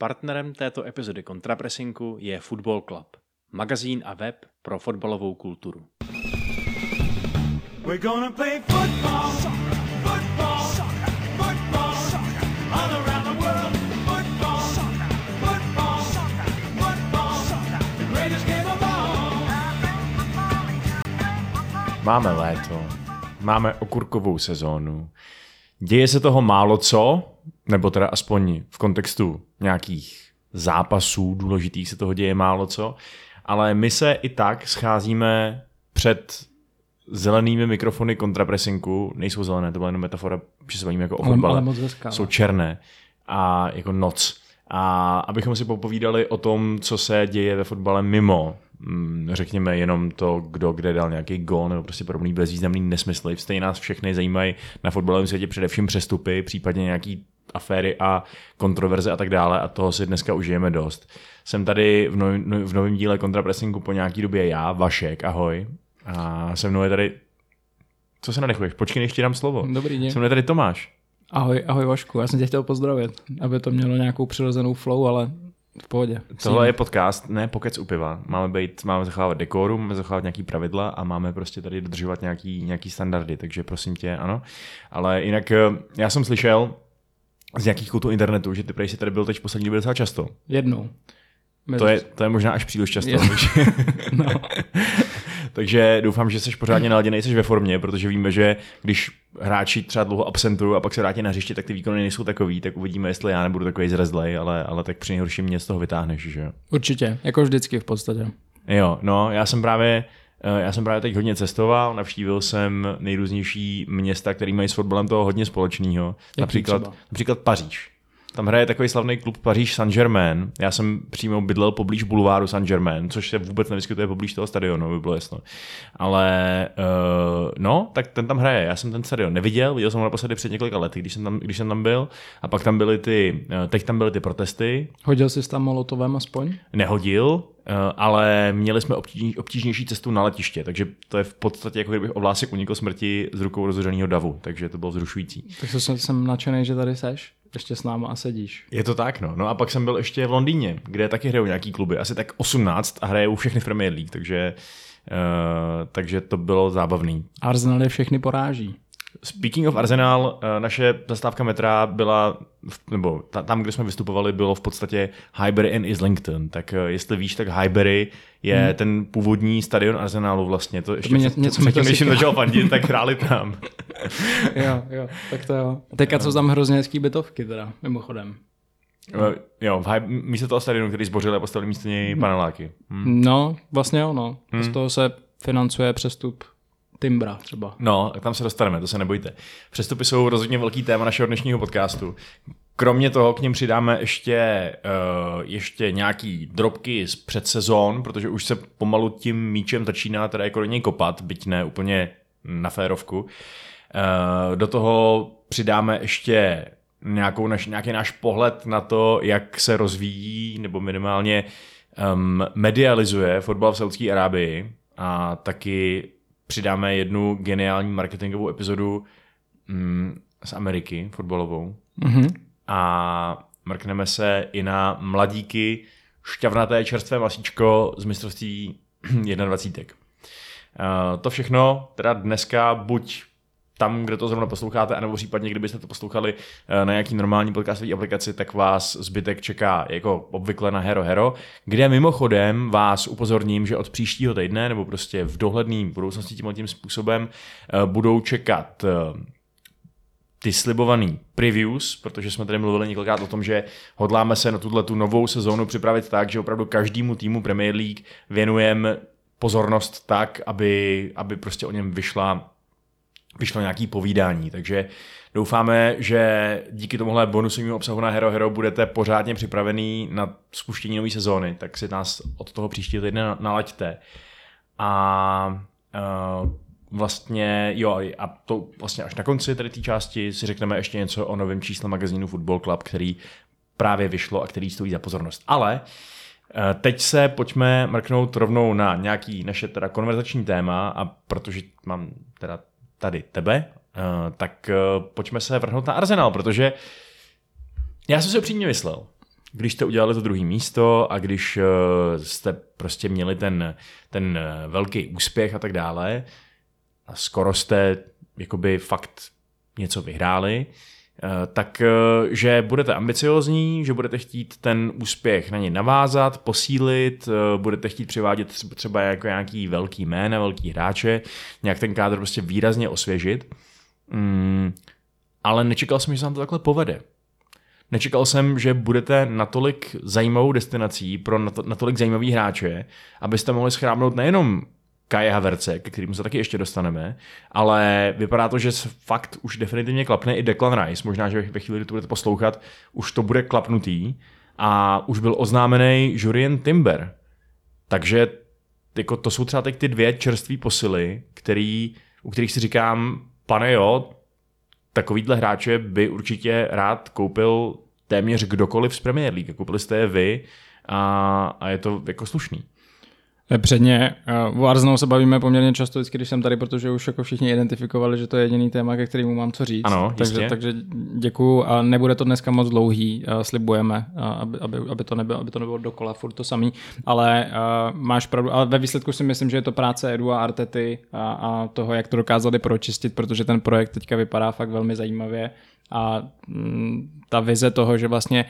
Partnerem této epizody Kontrapresinku je Football Club, magazín a web pro fotbalovou kulturu. We're gonna play football, football, football, all around the world. Football, football, football, the greatest game of all. Máme léto, máme okurkovou sezónu, děje se toho málo co, nebo teda aspoň v kontextu nějakých zápasů důležitých se toho děje málo co, ale my se i tak scházíme před zelenými mikrofony kontrapresinku, nejsou zelené, to byla jenom metafora, že se bavíme jako o fotbale, jsou černé a jako noc. A abychom si popovídali o tom, co se děje ve fotbale mimo, mm, řekněme jenom to, kdo kde dal nějaký gol nebo prostě podobný bezvýznamný nesmysly. Stejně nás všechny zajímají na fotbalovém světě především přestupy, případně nějaký aféry a kontroverze a tak dále a toho si dneska užijeme dost. Jsem tady v, nov, v novém díle kontrapressingu po nějaký době já, Vašek, ahoj. A se mnou je tady... Co se nadechuješ? Počkej, než ti dám slovo. Dobrý den. Se mnou je tady Tomáš. Ahoj, ahoj Vašku, já jsem tě chtěl pozdravit, aby to mělo nějakou přirozenou flow, ale v pohodě. Tohle je podcast, ne pokec u piva. Máme, být, máme zachovávat dekorum, máme zachovávat nějaký pravidla a máme prostě tady dodržovat nějaký, nějaký standardy, takže prosím tě, ano. Ale jinak eh, já jsem slyšel, z nějakých koutů internetu, že ty prej si tady byl teď poslední době docela často. Jednou. To je, to je možná až příliš často. no. Takže doufám, že jsi pořádně naladěný, jsi ve formě, protože víme, že když hráči třeba dlouho absentují a pak se vrátí na hřiště, tak ty výkony nejsou takový, tak uvidíme, jestli já nebudu takový zrezlej, ale, ale tak při nejhorším mě z toho vytáhneš, že jo? Určitě, jako vždycky v podstatě. Jo, no, já jsem právě já jsem právě teď hodně cestoval, navštívil jsem nejrůznější města, které mají s fotbalem toho hodně společného. Například, například Paříž. Tam hraje takový slavný klub Paříž Saint-Germain. Já jsem přímo bydlel poblíž bulváru Saint-Germain, což se vůbec nevyskytuje poblíž toho stadionu, by bylo jasno. Ale uh, no, tak ten tam hraje. Já jsem ten stadion neviděl, viděl jsem ho naposledy před několika lety, když jsem tam, když jsem tam byl. A pak tam byly ty, uh, teď tam byly ty protesty. Hodil jsi tam molotovem aspoň? Nehodil, Eh, ale měli jsme obtížnější, obtížnější cestu na letiště, takže to je v podstatě jako kdybych ovlásek unikl smrti z rukou rozhořeného davu, takže to bylo vzrušující. Takže jsem, jsem nadšený, že tady seš, ještě s náma a sedíš. Je to tak, no. No a pak jsem byl ještě v Londýně, kde taky hrajou nějaký kluby, asi tak 18 a hrajou všechny v Premier League, takže, uh, takže to bylo zábavný. Arsenal je všechny poráží. Speaking of Arsenal, eh, naše zastávka metra byla, nebo tam, kde jsme vystupovali, bylo v podstatě Highbury and Islington. Tak eh, jestli víš, tak Highbury je hmm. ten původní stadion Arsenalu vlastně. To ještě to něco, něco předtím, než jsem začal fandit, tak hráli tam. jo, jo, tak to jo. Teďka jsou tam hrozně hezký bytovky teda, mimochodem. Uh, jo, v místo toho stadionu, který zbořili a postavili místo něj paneláky. Hmm. No, vlastně jo, no. Hmm. Z toho se financuje přestup Timbra třeba. No, tam se dostaneme, to se nebojte. Přestupy jsou rozhodně velký téma našeho dnešního podcastu. Kromě toho k ním přidáme ještě, uh, ještě nějaký drobky z předsezon, protože už se pomalu tím míčem začíná teda jako do něj kopat, byť ne úplně na férovku. Uh, do toho přidáme ještě nějakou naš, nějaký náš pohled na to, jak se rozvíjí nebo minimálně um, medializuje fotbal v Saudské Arábii a taky přidáme jednu geniální marketingovou epizodu mm, z Ameriky, fotbalovou. Mm-hmm. A mrkneme se i na mladíky, šťavnaté čerstvé masíčko z mistrovství 21. Uh, to všechno teda dneska buď tam, kde to zrovna posloucháte, anebo případně, kdybyste to poslouchali eh, na nějaký normální podcastové aplikaci, tak vás zbytek čeká jako obvykle na Hero Hero, kde mimochodem vás upozorním, že od příštího týdne, nebo prostě v dohledné budoucnosti tímhle tím způsobem, eh, budou čekat eh, ty slibovaný previews, protože jsme tady mluvili několikrát o tom, že hodláme se na tuhle tu novou sezónu připravit tak, že opravdu každému týmu Premier League věnujeme pozornost tak, aby, aby prostě o něm vyšla vyšlo nějaký povídání, takže doufáme, že díky tomuhle bonusovému obsahu na Hero Hero budete pořádně připravený na spuštění nové sezóny, tak si nás od toho příštího týdne nalaďte. A uh, vlastně, jo, a to vlastně až na konci tady té části si řekneme ještě něco o novém čísle magazínu Football Club, který právě vyšlo a který stojí za pozornost. Ale eh, Teď se pojďme mrknout rovnou na nějaký naše teda konverzační téma a protože mám teda tady tebe, eh, tak eh, pojďme se vrhnout na Arsenal, protože já jsem si upřímně myslel, když jste udělali to druhé místo a když uh, jste prostě měli ten, ten velký úspěch a tak dále, a skoro jste jakoby fakt něco vyhráli, tak uh, že budete ambiciozní, že budete chtít ten úspěch na ně navázat, posílit, uh, budete chtít přivádět třeba jako nějaký velký jména, velký hráče, nějak ten kádr prostě výrazně osvěžit. Mm, ale nečekal jsem, že se vám to takhle povede. Nečekal jsem, že budete natolik zajímavou destinací pro natolik zajímavý hráče, abyste mohli schrábnout nejenom Kaje Haverce, ke kterému se taky ještě dostaneme, ale vypadá to, že fakt už definitivně klapne i Declan Rice. Možná, že ve chvíli, kdy to budete poslouchat, už to bude klapnutý. A už byl oznámený Jurien Timber. Takže jako to jsou třeba teď ty dvě čerstvé posily, který, u kterých si říkám, pane jo, takovýhle hráče by určitě rád koupil téměř kdokoliv z Premier League. Koupili jste je vy a, a je to jako slušný. Předně, o Arsenalu se bavíme poměrně často vždycky, když jsem tady, protože už jako všichni identifikovali, že to je jediný téma, ke kterému mám co říct. Ano, takže, takže děkuju a nebude to dneska moc dlouhý, slibujeme, aby, aby, aby, to nebylo, aby to nebylo dokola furt to samý, ale uh, máš pravdu, ale ve výsledku si myslím, že je to práce Edu a Artety a, a toho, jak to dokázali pročistit, protože ten projekt teďka vypadá fakt velmi zajímavě a mm, ta vize toho, že vlastně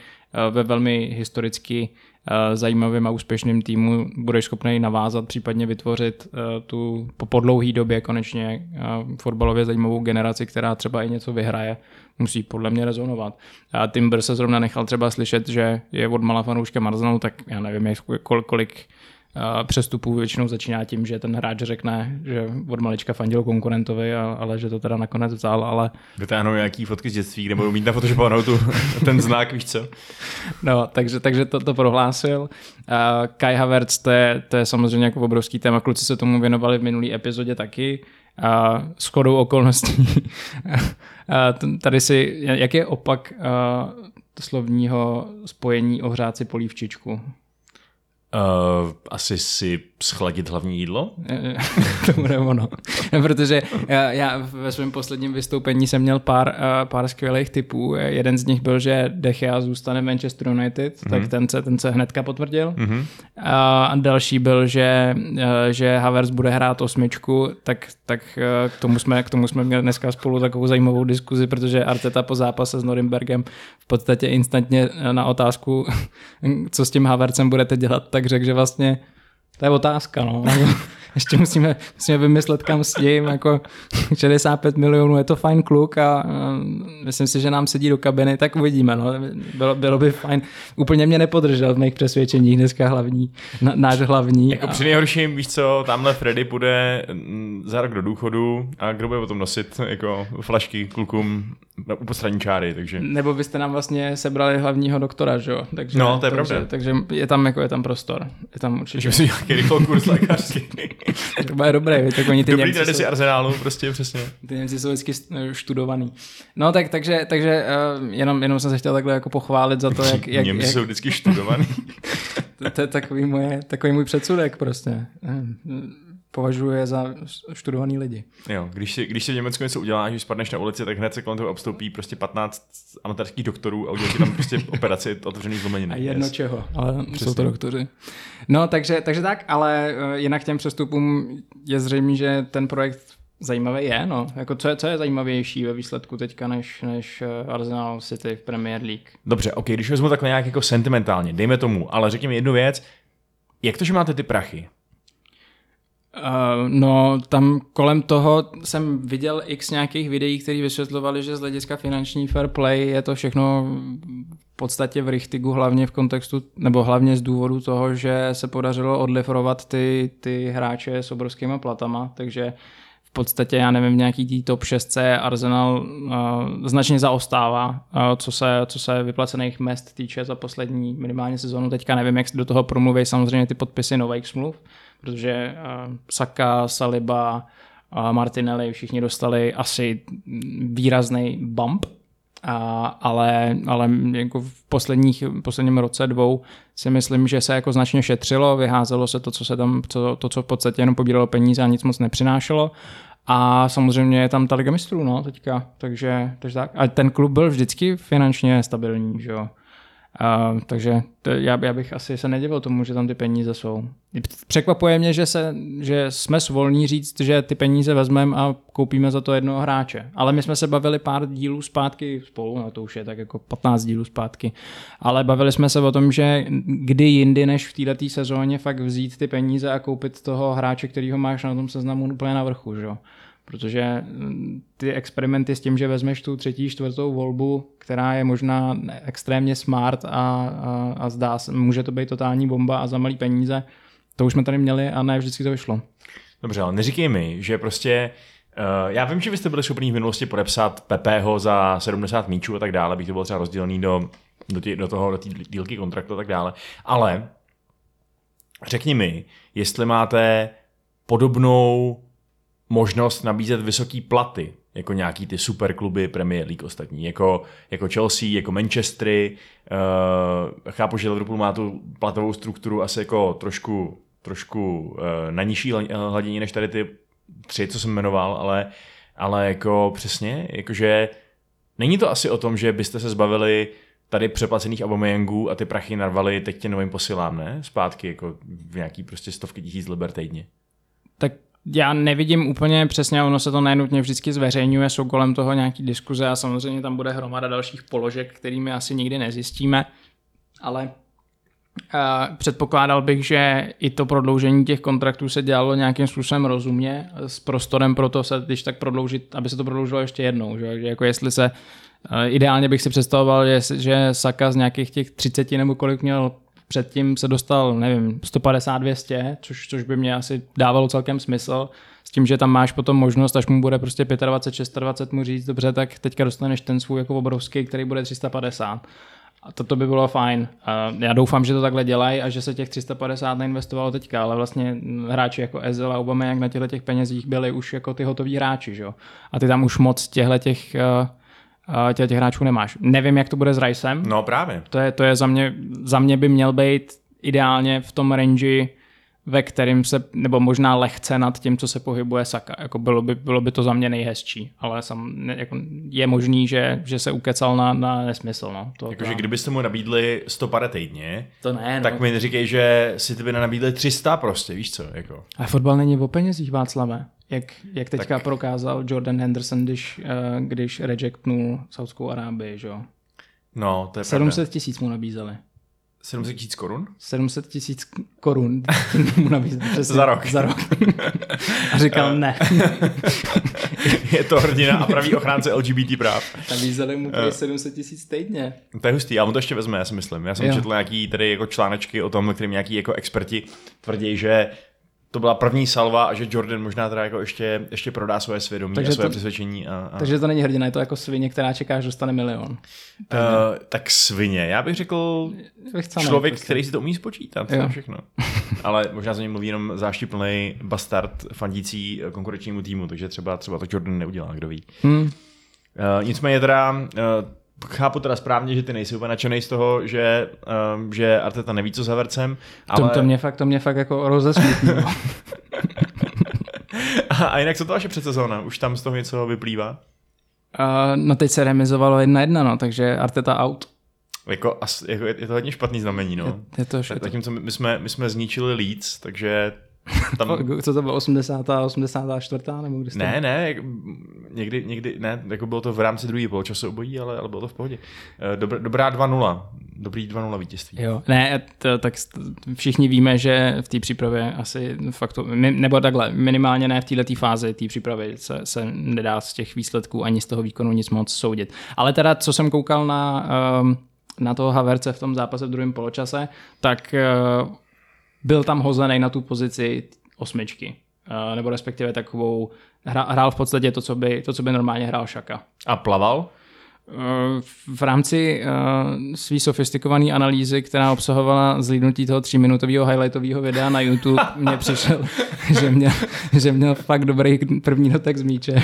ve velmi historicky Eh, zajímavým a úspěšným týmu budeš schopný navázat, případně vytvořit eh, tu po podlouhý době konečně eh, fotbalově zajímavou generaci, která třeba i něco vyhraje, musí podle mě rezonovat. A Timber se zrovna nechal třeba slyšet, že je od mala fanouška Marzanu, tak já nevím, kolik přestupů většinou začíná tím, že ten hráč řekne, že od malička fandil konkurentovi, ale že to teda nakonec vzal, ale... Vytáhnou nějaký fotky z dětství, kde budou mít na Photoshopovanou tu, ten znak, víš co? No, takže, takže to, to prohlásil. Uh, Kai Havertz, to je, to je samozřejmě jako obrovský téma, kluci se tomu věnovali v minulý epizodě taky. Uh, s chodou okolností. uh, tady si, jak je opak uh, slovního spojení ohřát si polívčičku? Uh, asi si schladit hlavní jídlo? to bude ono. Protože já, já ve svém posledním vystoupení jsem měl pár, uh, pár skvělých typů. Jeden z nich byl, že Dechea zůstane v Manchester United, mm-hmm. tak ten se, ten se hnedka potvrdil. Mm-hmm. A další byl, že, uh, že Havertz bude hrát osmičku, tak, tak uh, k, tomu jsme, k tomu jsme měli dneska spolu takovou zajímavou diskuzi, protože Arteta po zápase s Norimbergem v podstatě instantně na otázku, co s tím Havertzem budete dělat, tak řekl, že vlastně to je otázka, no. Ještě musíme, musíme vymyslet, kam s tím, jako 65 milionů, je to fajn kluk a, a myslím si, že nám sedí do kabiny, tak uvidíme, no. Bylo, bylo by fajn. Úplně mě nepodržel v mých přesvědčeních dneska hlavní, na, náš hlavní. Jako a... při nejhorším, víš co, tamhle Freddy půjde za rok do důchodu a kdo bude potom nosit jako flašky klukům u postranní čáry, takže... Nebo byste nám vlastně sebrali hlavního doktora, že jo? Takže, no, to je takže, pravda. Takže je tam, jako je tam prostor. Je tam určitě. Že si nějaký rychlou kurz lékařský. to je dobré, tak oni ty Dobrý tradici jsou, Arsenálu, prostě přesně. Ty Němci jsou vždycky študovaný. No tak, takže, takže uh, jenom, jenom jsem se chtěl takhle jako pochválit za to, jak... jak Němci jak... jsou vždycky študovaný. to, to, je takový, moje, takový můj předsudek prostě považuje za študovaný lidi. Jo, když si, když si v Německu něco uděláš, když spadneš na ulici, tak hned se kolem toho obstoupí prostě 15 amatérských doktorů a udělají tam prostě operaci otevřený zlomeniny. A jedno yes. čeho, ale Přesně. jsou to doktoři. No, takže, takže tak, ale eh, jinak těm přestupům je zřejmé, že ten projekt zajímavý je, no. Jako co, je, co je zajímavější ve výsledku teďka než, než eh, Arsenal City v Premier League? Dobře, ok, když vezmu takhle nějak jako sentimentálně, dejme tomu, ale řekněme jednu věc, jak to, že máte ty prachy? Uh, no, tam kolem toho jsem viděl x nějakých videí, které vysvětlovali, že z hlediska finanční fair play je to všechno v podstatě v Richtigu, hlavně v kontextu, nebo hlavně z důvodu toho, že se podařilo odlifrovat ty, ty hráče s obrovskýma platama, takže v podstatě, já nevím, nějaký tý top 6 Arsenal uh, značně zaostává, uh, co, se, co se vyplacených mest týče za poslední minimálně sezónu. Teďka nevím, jak do toho promluví samozřejmě ty podpisy nových smluv, protože uh, Saka, Saliba, a Martinelli všichni dostali asi výrazný bump, a, ale, ale jako v posledních, posledním roce dvou si myslím, že se jako značně šetřilo, vyházelo se to, co se tam, to, to, co v podstatě jenom pobíralo peníze a nic moc nepřinášelo. A samozřejmě je tam ta Liga mistrů, no, teďka, takže, takže tak. A ten klub byl vždycky finančně stabilní, že jo. Uh, takže to, já, já bych asi se nedivil tomu, že tam ty peníze jsou. Překvapuje mě, že, se, že jsme svolní říct, že ty peníze vezmeme a koupíme za to jednoho hráče. Ale my jsme se bavili pár dílů zpátky spolu, no to už je tak jako 15 dílů zpátky, ale bavili jsme se o tom, že kdy jindy než v této sezóně fakt vzít ty peníze a koupit toho hráče, kterýho máš na tom seznamu úplně na vrchu, že? Protože mm, ty experimenty s tím, že vezmeš tu třetí, čtvrtou volbu, která je možná extrémně smart a, a, a zdá se, může to být totální bomba a za malý peníze, to už jsme tady měli a ne vždycky to vyšlo. Dobře, ale neříkej mi, že prostě Uh, já vím, že byste byli schopni v minulosti podepsat Pepeho za 70 míčů a tak dále, bych to byl třeba rozdělený do, do, tě, do toho, do té dílky kontraktu a tak dále, ale řekni mi, jestli máte podobnou možnost nabízet vysoký platy, jako nějaký ty superkluby Premier League ostatní, jako, jako Chelsea, jako Manchestery. Uh, chápu, že Liverpool má tu platovou strukturu asi jako trošku, trošku uh, na nižší hladině než tady ty tři, co jsem jmenoval, ale, ale jako přesně, jakože není to asi o tom, že byste se zbavili tady přeplacených Aubameyangů a ty prachy narvali teď tě novým posilám, ne? Zpátky jako v nějaký prostě stovky tisíc liber týdně. Já nevidím úplně přesně, ono se to nenutně vždycky zveřejňuje, jsou kolem toho nějaký diskuze a samozřejmě tam bude hromada dalších položek, kterými asi nikdy nezjistíme, ale Uh, předpokládal bych, že i to prodloužení těch kontraktů se dělalo nějakým způsobem rozumně, s prostorem pro to se, když tak prodloužit, aby se to prodloužilo ještě jednou. Že, že jako jestli se, uh, ideálně bych si představoval, že, že Saka z nějakých těch 30 nebo kolik měl předtím se dostal, nevím, 150-200, což, což by mě asi dávalo celkem smysl, s tím, že tam máš potom možnost, až mu bude prostě 25, 26 mu říct, dobře, tak teďka dostaneš ten svůj jako obrovský, který bude 350. A toto by bylo fajn. Já doufám, že to takhle dělají a že se těch 350 neinvestovalo teďka, ale vlastně hráči jako Ezel a Obama, jak na těchto těch penězích byli už jako ty hotoví hráči, že? A ty tam už moc těchto těch uh, těch, těch hráčů nemáš. Nevím, jak to bude s Ricem. No právě. To je, to je za, mě, za mě by měl být ideálně v tom range, ve kterým se, nebo možná lehce nad tím, co se pohybuje Saka. Jako bylo, by, bylo by to za mě nejhezčí, ale sam, ne, jako je možný, že, že se ukecal na, na nesmysl. No. To, Jakože kdybyste mu nabídli 100 pade týdně, to ne, tak no. mi neříkej, že si ty by nenabídli 300 prostě, víš co? Jako. A fotbal není o penězích, Václave. Jak, jak teďka tak... prokázal Jordan Henderson, když, uh, když rejectnul Saudskou Arábii, že jo? No, to je 700 tisíc mu nabízeli. 700 tisíc korun? 700 tisíc korun mu nabízeli. za rok. Za rok. A říkal ne. je to hrdina a pravý ochránce LGBT práv. Nabízeli mu uh, 700 tisíc týdně. To je hustý, ale on to ještě vezme, já si myslím. Já jsem jo. četl nějaký tady jako článečky o tom, kterým nějaký jako experti tvrdí, že to byla první salva a že Jordan možná teda jako ještě, ještě prodá svoje svědomí takže a svoje to, přesvědčení. A, a... Takže to není hrdina, je to jako svině, která čeká, že dostane milion. Uh, tak svině, já bych řekl bych člověk, prostě. který si to umí spočítat, to je všechno. Ale možná za ně mluví jenom záštiplný bastard fandící konkurenčnímu týmu, takže třeba, třeba to Jordan neudělá, kdo ví. Hmm. Uh, nicméně teda uh, chápu teda správně, že ty nejsi úplně nadšený z toho, že, um, že Arteta neví, co za Vercem. Ale... To, to, mě fakt, to mě fakt jako rozesmutnilo. a, a jinak co to vaše předsezóna? Už tam z toho něco vyplývá? Uh, no teď se remizovalo jedna jedna, no, takže Arteta out. Jako, jako je, je to hodně špatný znamení, no. Je, je to, je to... Zatímco my jsme, my jsme zničili Leeds, takže tam... Co to bylo, 80. 84. nebo kdy Ne, ne, někdy, někdy, ne, jako bylo to v rámci druhé poločasu obojí, ale, ale bylo to v pohodě. Eh, Dobr, dobrá 2-0, dobrý 2-0 vítězství. Jo, ne, to, tak všichni víme, že v té přípravě asi fakt to, nebo takhle, minimálně ne v této fázi té přípravy se, se nedá z těch výsledků ani z toho výkonu nic moc soudit. Ale teda, co jsem koukal na, ehm, na toho Haverce v tom zápase v druhém poločase, tak eh, byl tam hozený na tu pozici osmičky. Uh, nebo respektive takovou, hrál v podstatě to, co by, to, co by normálně hrál Šaka. A plaval? Uh, v rámci uh, své sofistikované analýzy, která obsahovala zlídnutí toho tříminutového highlightového videa na YouTube, mě přišel, že měl, že měl fakt dobrý první dotek z míče.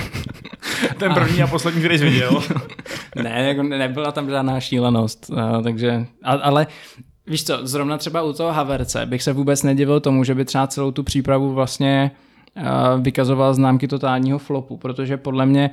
Ten první a, a poslední, který jsi viděl. ne, jako nebyla tam žádná šílenost, uh, takže, a, ale Víš co, zrovna třeba u toho Haverce bych se vůbec nedivil tomu, že by třeba celou tu přípravu vlastně uh, vykazoval známky totálního flopu, protože podle mě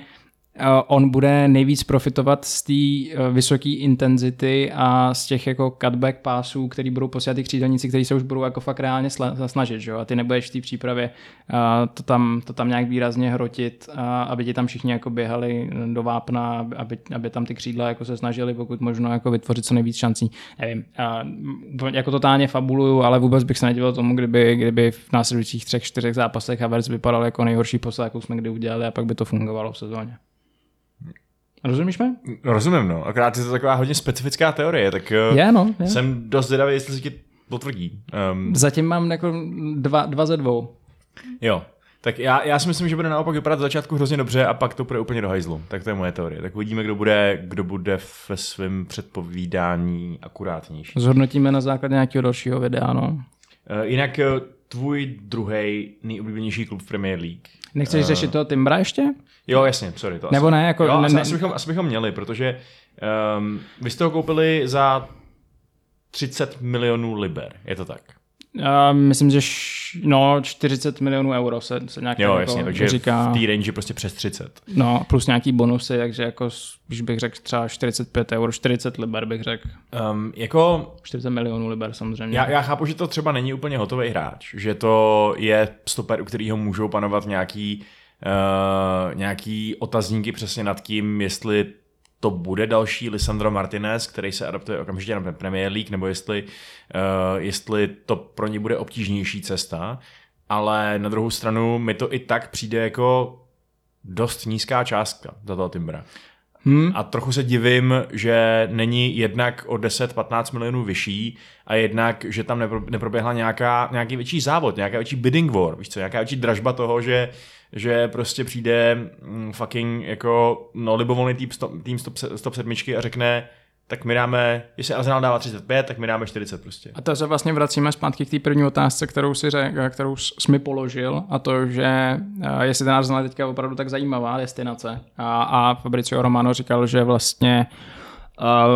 on bude nejvíc profitovat z té uh, vysoké intenzity a z těch jako cutback pásů, který budou posílat ty křídelníci, kteří se už budou jako fakt reálně snažit, že a ty nebudeš v té přípravě uh, to, tam, to tam nějak výrazně hrotit, aby ti tam všichni jako běhali do vápna, aby, aby tam ty křídla jako se snažili pokud možno jako vytvořit co nejvíc šancí. Nevím, uh, jako totálně fabuluju, ale vůbec bych se nedivil tomu, kdyby, kdyby v následujících třech, čtyřech zápasech Havertz vypadal jako nejhorší posel, jakou jsme kdy udělali a pak by to fungovalo v sezóně. Rozumíš mi? Rozumím, no. Akorát je to taková hodně specifická teorie, tak eh, je, no, je. jsem dost zvědavý, jestli si ti potvrdí. Um, Zatím mám jako dva, dva ze dvou. Jo, tak já, já si myslím, že bude naopak vypadat v začátku hrozně dobře a pak to bude úplně do hajzlu. Tak to je moje teorie. Tak uvidíme, kdo bude, kdo bude ve svém předpovídání akurátnější. Zhodnotíme na základě nějakého dalšího videa, no. Uh, jinak uh, tvůj druhý nejoblíbenější klub v Premier League. Nechceš uh, řešit toho Timbra ještě? Jo, jasně, sorry. To Nebo asi, ne, jako... Jo, ne, asi, ne, asi, bychom, asi bychom měli, protože um, vy jste ho koupili za 30 milionů liber, je to tak? Uh, myslím, že š, no, 40 milionů euro se, se nějak jo, jako jasně, takže říká. v té range prostě přes 30. No, plus nějaký bonusy, takže jako, když bych řekl třeba 45 euro, 40 liber bych řekl. Um, jako... 40 milionů liber samozřejmě. Já, já chápu, že to třeba není úplně hotový hráč, že to je stoper, u kterého můžou panovat nějaký uh, nějaký otazníky přesně nad tím, jestli to bude další Lisandro Martinez, který se adaptuje okamžitě na Premier League, nebo jestli, uh, jestli to pro ně bude obtížnější cesta. Ale na druhou stranu mi to i tak přijde jako dost nízká částka za toho Timbra. Hmm. A trochu se divím, že není jednak o 10-15 milionů vyšší a jednak, že tam neproběhla nějaká, nějaký větší závod, nějaká větší bidding war, víš co, nějaká větší dražba toho, že že prostě přijde mm, fucking jako no, libovolný tým, stop, tým stop, stop sedmičky a řekne, tak my dáme, jestli Arsenal dává 35, tak my dáme 40 prostě. A to se vlastně vracíme zpátky k té první otázce, kterou si řek, kterou jsi mi položil a to, že eh, jestli ten Arsenal je teďka opravdu tak zajímavá destinace a, a Fabricio Romano říkal, že vlastně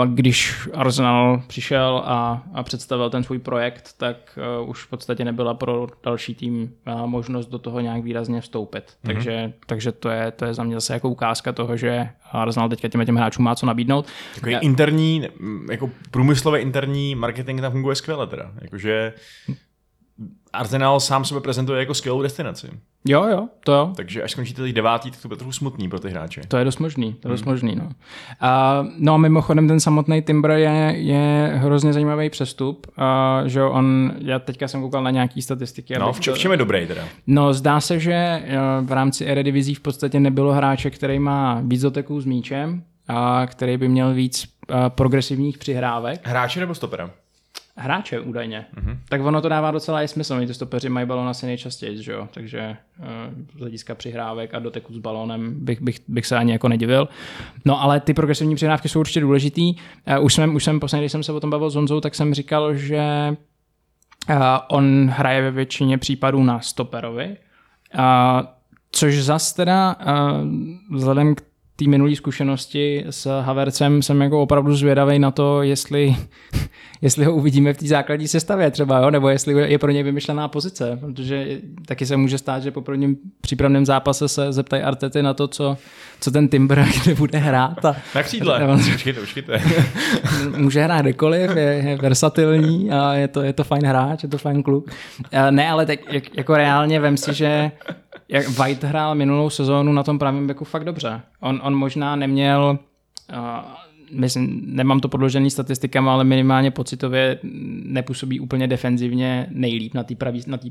když Arsenal přišel a, a představil ten svůj projekt, tak uh, už v podstatě nebyla pro další tým uh, možnost do toho nějak výrazně vstoupit. Mm-hmm. Takže, takže to, je, to je za mě zase jako ukázka toho, že Arsenal teďka těm, těm hráčům má co nabídnout. Jako interní, jako průmyslově interní marketing tam funguje skvěle teda. Jakože Arsenal sám sebe prezentuje jako skvělou destinaci. Jo, jo, to jo. Takže až skončíte teď devátý, tak to bude trochu smutný pro ty hráče. To je dost možný, to je dost hmm. možný, no. A, no a mimochodem ten samotný Timber je, je hrozně zajímavý přestup, a, že on, já teďka jsem koukal na nějaký statistiky. No, v, v čem je dobrý teda? No, zdá se, že e, v rámci Eredivizí v podstatě nebylo hráče, který má víc doteků s míčem, a který by měl víc a, progresivních přihrávek. Hráče nebo stopera? Hráče údajně. Mm-hmm. Tak ono to dává docela i smysl, oni ty stopeři mají balon asi nejčastěji, že jo? takže uh, z hlediska přihrávek a doteku s balónem bych, bych, bych se ani jako nedivil. No ale ty progresivní přihrávky jsou určitě důležitý. Uh, už jsem, už jsem posledně, když jsem se o tom bavil s Honzou, tak jsem říkal, že uh, on hraje ve většině případů na stoperovi, uh, což zas teda uh, vzhledem k té minulé zkušenosti s Havercem jsem jako opravdu zvědavý na to, jestli, jestli ho uvidíme v té základní sestavě třeba, jo? nebo jestli je pro něj vymyšlená pozice, protože taky se může stát, že po prvním přípravném zápase se zeptají Artety na to, co, co ten Timber kde bude hrát. A, na křídle, počkejte, počkejte. může hrát kdekoliv, je, je versatilní a je to, je to fajn hráč, je to fajn kluk. Ne, ale tak jako reálně vem si, že jak White hrál minulou sezónu na tom pravém beku fakt dobře. On, on možná neměl, uh, myslím, nemám to podložený statistikama, ale minimálně pocitově nepůsobí úplně defenzivně nejlíp na té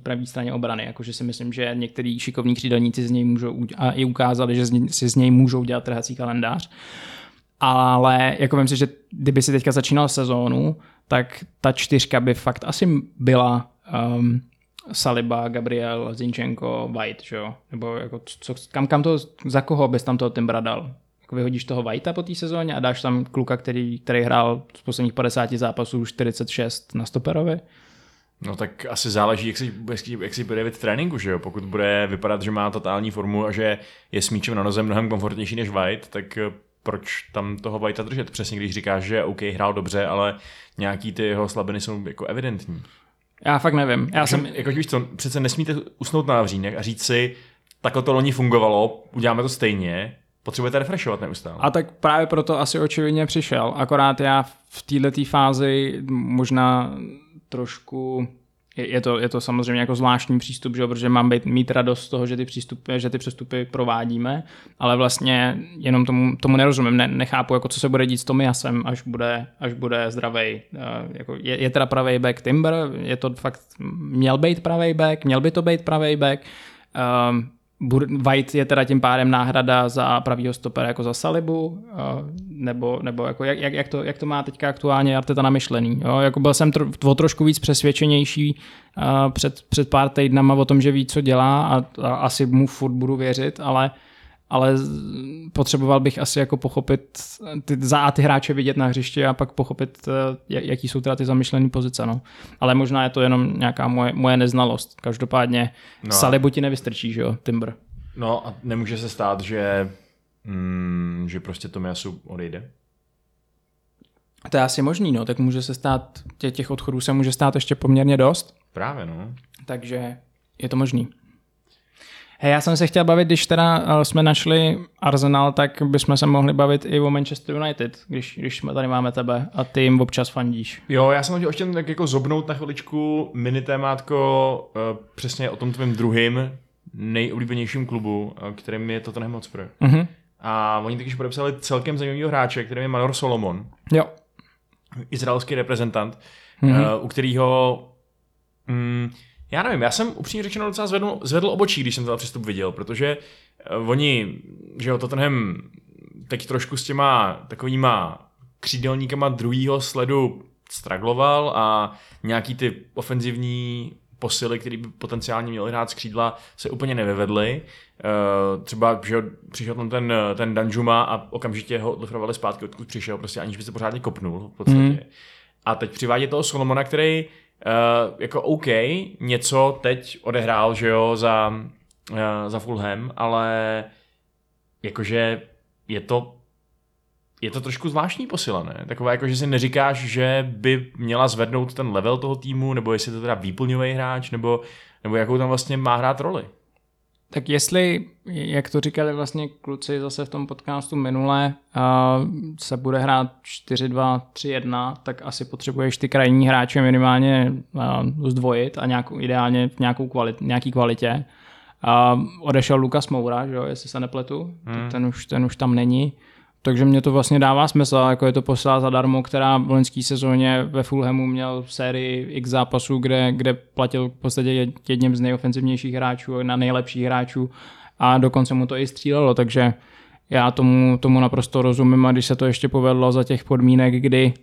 pravé straně obrany. Jakože si myslím, že některý šikovní křídelníci z něj můžou, a i ukázali, že si z něj můžou dělat trhací kalendář. Ale jako vím si, že kdyby si teďka začínal sezónu, tak ta čtyřka by fakt asi byla um, Saliba, Gabriel, Zinchenko, White, že jo? Nebo jako co, kam, kam to, za koho bys tam toho Timbra dal? Jako vyhodíš toho Whitea po té sezóně a dáš tam kluka, který, který hrál z posledních 50 zápasů 46 na stoperovi? No tak asi záleží, jak si, jak si bude v tréninku, že jo? Pokud bude vypadat, že má totální formu a že je s míčem na noze mnohem komfortnější než White, tak eh, proč tam toho Whitea držet? Přesně když říkáš, že OK, hrál dobře, ale nějaký ty jeho slabiny jsou jako evidentní. Já fakt nevím. Já jsem... Jako víš co, přece nesmíte usnout na vřínek a říct si, takhle to loni fungovalo, uděláme to stejně, potřebujete refreshovat neustále. A tak právě proto asi očividně přišel. Akorát já v této fázi možná trošku je, to, je to samozřejmě jako zvláštní přístup, že, protože mám být, mít radost z toho, že ty, přístupy, že ty přestupy provádíme, ale vlastně jenom tomu, tomu nerozumím, ne, nechápu, jako co se bude dít s Tomiasem, až bude, až bude zdravej. Uh, jako je, je teda pravý back Timber, je to fakt, měl být pravý back, měl by to být pravý back. Uh, White je teda tím pádem náhrada za pravýho stopera jako za Salibu, nebo, nebo jako jak, jak, to, jak to má teďka aktuálně Arteta namyšlený. Jo? Jako byl jsem tro, o trošku víc přesvědčenější před, před pár týdnama o tom, že ví, co dělá a, a asi mu furt budu věřit, ale ale potřeboval bych asi jako pochopit ty, za a ty hráče vidět na hřišti a pak pochopit, eh, jaký jsou teda ty zamýšlené pozice. No. Ale možná je to jenom nějaká moje, moje neznalost. Každopádně no. Salibu ti nevystrčí, že jo, Timber. No a nemůže se stát, že, mm, že prostě Tomiasu odejde? To je asi možný, no, tak může se stát, těch, těch odchodů se může stát ještě poměrně dost. Právě, no. Takže je to možný. Hej, já jsem se chtěl bavit, když teda eh, jsme našli Arsenal, tak bychom se mohli bavit i o Manchester United, když, když jsme tady máme tebe a ty jim občas fandíš. Jo, já jsem chtěl ještě tak jako zobnout na chviličku mini témátko uh, přesně o tom tvém druhým nejoblíbenějším klubu, uh, kterým je Tottenham Hotspur. Uh-huh. A oni taky podepsali celkem zajímavého hráče, kterým je Manor Solomon. Jo. Izraelský reprezentant, uh, u kterého mm, já nevím, já jsem upřímně řečeno docela zvedl, zvedl obočí, když jsem ten přístup viděl, protože uh, oni, že jo, Tottenham teď trošku s těma takovýma křídelníkama druhého sledu stragloval a nějaký ty ofenzivní posily, který by potenciálně měli hrát z křídla, se úplně nevyvedly. Uh, třeba, že přišel tam ten, ten Danjuma a okamžitě ho odlifrovali zpátky, odkud přišel, prostě aniž by se pořádně kopnul v podstatě. Mm. A teď přivádí toho Solomona, který uh, jako OK, něco teď odehrál, že jo, za, uh, za Fulham, ale jakože je to je to trošku zvláštní posila, ne? Takové jako, že si neříkáš, že by měla zvednout ten level toho týmu, nebo jestli to teda výplňový hráč, nebo, nebo jakou tam vlastně má hrát roli. Tak jestli, jak to říkali vlastně kluci zase v tom podcastu minule, uh, se bude hrát 4-2-3-1, tak asi potřebuješ ty krajní hráče minimálně uh, zdvojit a nějakou, ideálně v nějakou kvalit, nějaký kvalitě. Uh, odešel Lukas Moura, že jo, jestli se nepletu, hmm. ten, už, ten už tam není. Takže mě to vlastně dává smysl, jako je to posila zadarmo, která v loňské sezóně ve Fulhamu měl sérii x zápasů, kde, kde platil v podstatě jedním z nejofenzivnějších hráčů, na nejlepších hráčů a dokonce mu to i střílelo, takže já tomu, tomu naprosto rozumím a když se to ještě povedlo za těch podmínek, kdy,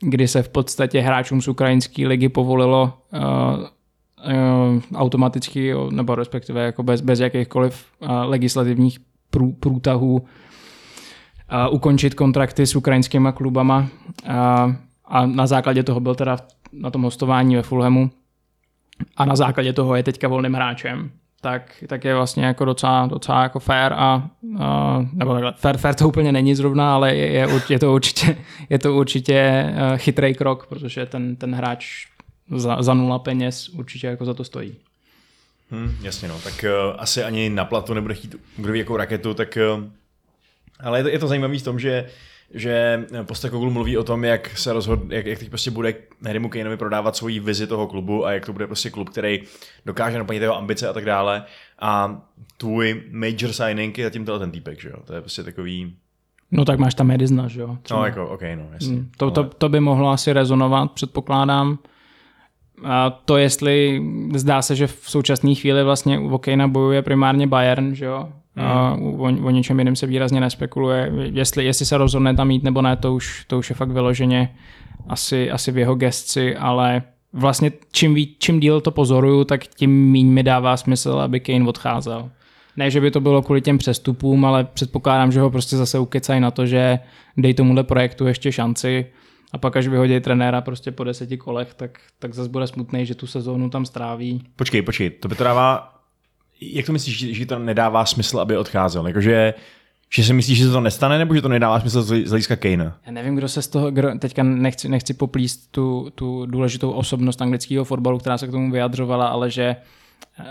kdy se v podstatě hráčům z ukrajinské ligy povolilo uh, automaticky, nebo respektive jako bez, bez jakýchkoliv uh, legislativních prů, průtahů uh, ukončit kontrakty s ukrajinskými klubama. Uh, a na základě toho byl teda na tom hostování ve Fulhamu. A na základě toho je teďka volným hráčem, tak, tak je vlastně jako docela, docela jako fair a, uh, nebo takhle, fair, fair to úplně není zrovna, ale je, je, je to určitě, je to určitě uh, chytrý krok, protože ten, ten hráč za, za nula peněz určitě jako za to stojí. Hmm, jasně no, tak uh, asi ani na platu nebude chtít kdo ví jakou raketu, tak uh, ale je to, je to zajímavé v tom, že že Postekoglu mluví o tom, jak se rozhod, jak, jak teď prostě bude Harrymu Kaneovi prodávat svoji vizi toho klubu a jak to bude prostě klub, který dokáže naplnit jeho ambice a tak dále. A tvůj major signing je zatím ten týpek, že jo? To je prostě takový... No tak máš tam Edisna, že jo? Třeba. No jako, ok, no, jasně. Mm, to, to, to, by mohlo asi rezonovat, předpokládám. A to, jestli zdá se, že v současné chvíli vlastně u Okejna bojuje primárně Bayern, že jo? Hmm. O, o ničem jiném se výrazně nespekuluje. Jestli, jestli se rozhodne tam jít nebo ne, to už, to už je fakt vyloženě asi, asi v jeho gestci, ale vlastně čím, ví, čím díl to pozoruju, tak tím méně mi dává smysl, aby Kane odcházel. Ne, že by to bylo kvůli těm přestupům, ale předpokládám, že ho prostě zase ukecají na to, že dej tomuhle projektu ještě šanci a pak až vyhodí trenéra prostě po deseti kolech, tak, tak zase bude smutný, že tu sezónu tam stráví. Počkej, počkej, to by to dává, jak to myslíš, že to nedává smysl, aby odcházel? Jakože že si myslíš, že se to nestane, nebo že to nedává smysl z hlediska Kanea? Já nevím, kdo se z toho, kdo, teďka nechci, nechci poplíst tu, tu důležitou osobnost anglického fotbalu, která se k tomu vyjadřovala, ale že uh,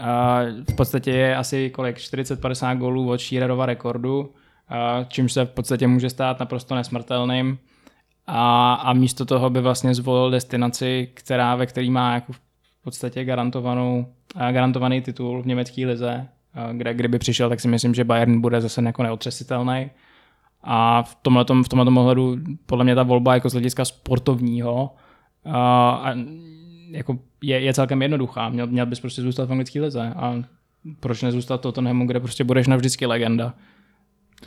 v podstatě je asi kolik, 40-50 gólů od Shearerova rekordu čímž se v podstatě může stát naprosto nesmrtelným. A, a místo toho by vlastně zvolil destinaci, která, ve který má jako v podstatě garantovanou, garantovaný titul v německé lize, kde kdyby přišel, tak si myslím, že Bayern bude zase jako neotřesitelný. A v tomhle v tomhletom ohledu podle mě ta volba jako z hlediska sportovního a, a jako je, je, celkem jednoduchá. Měl, měl bys prostě zůstat v anglické lize a proč nezůstat to Tottenhamu, kde prostě budeš navždycky legenda.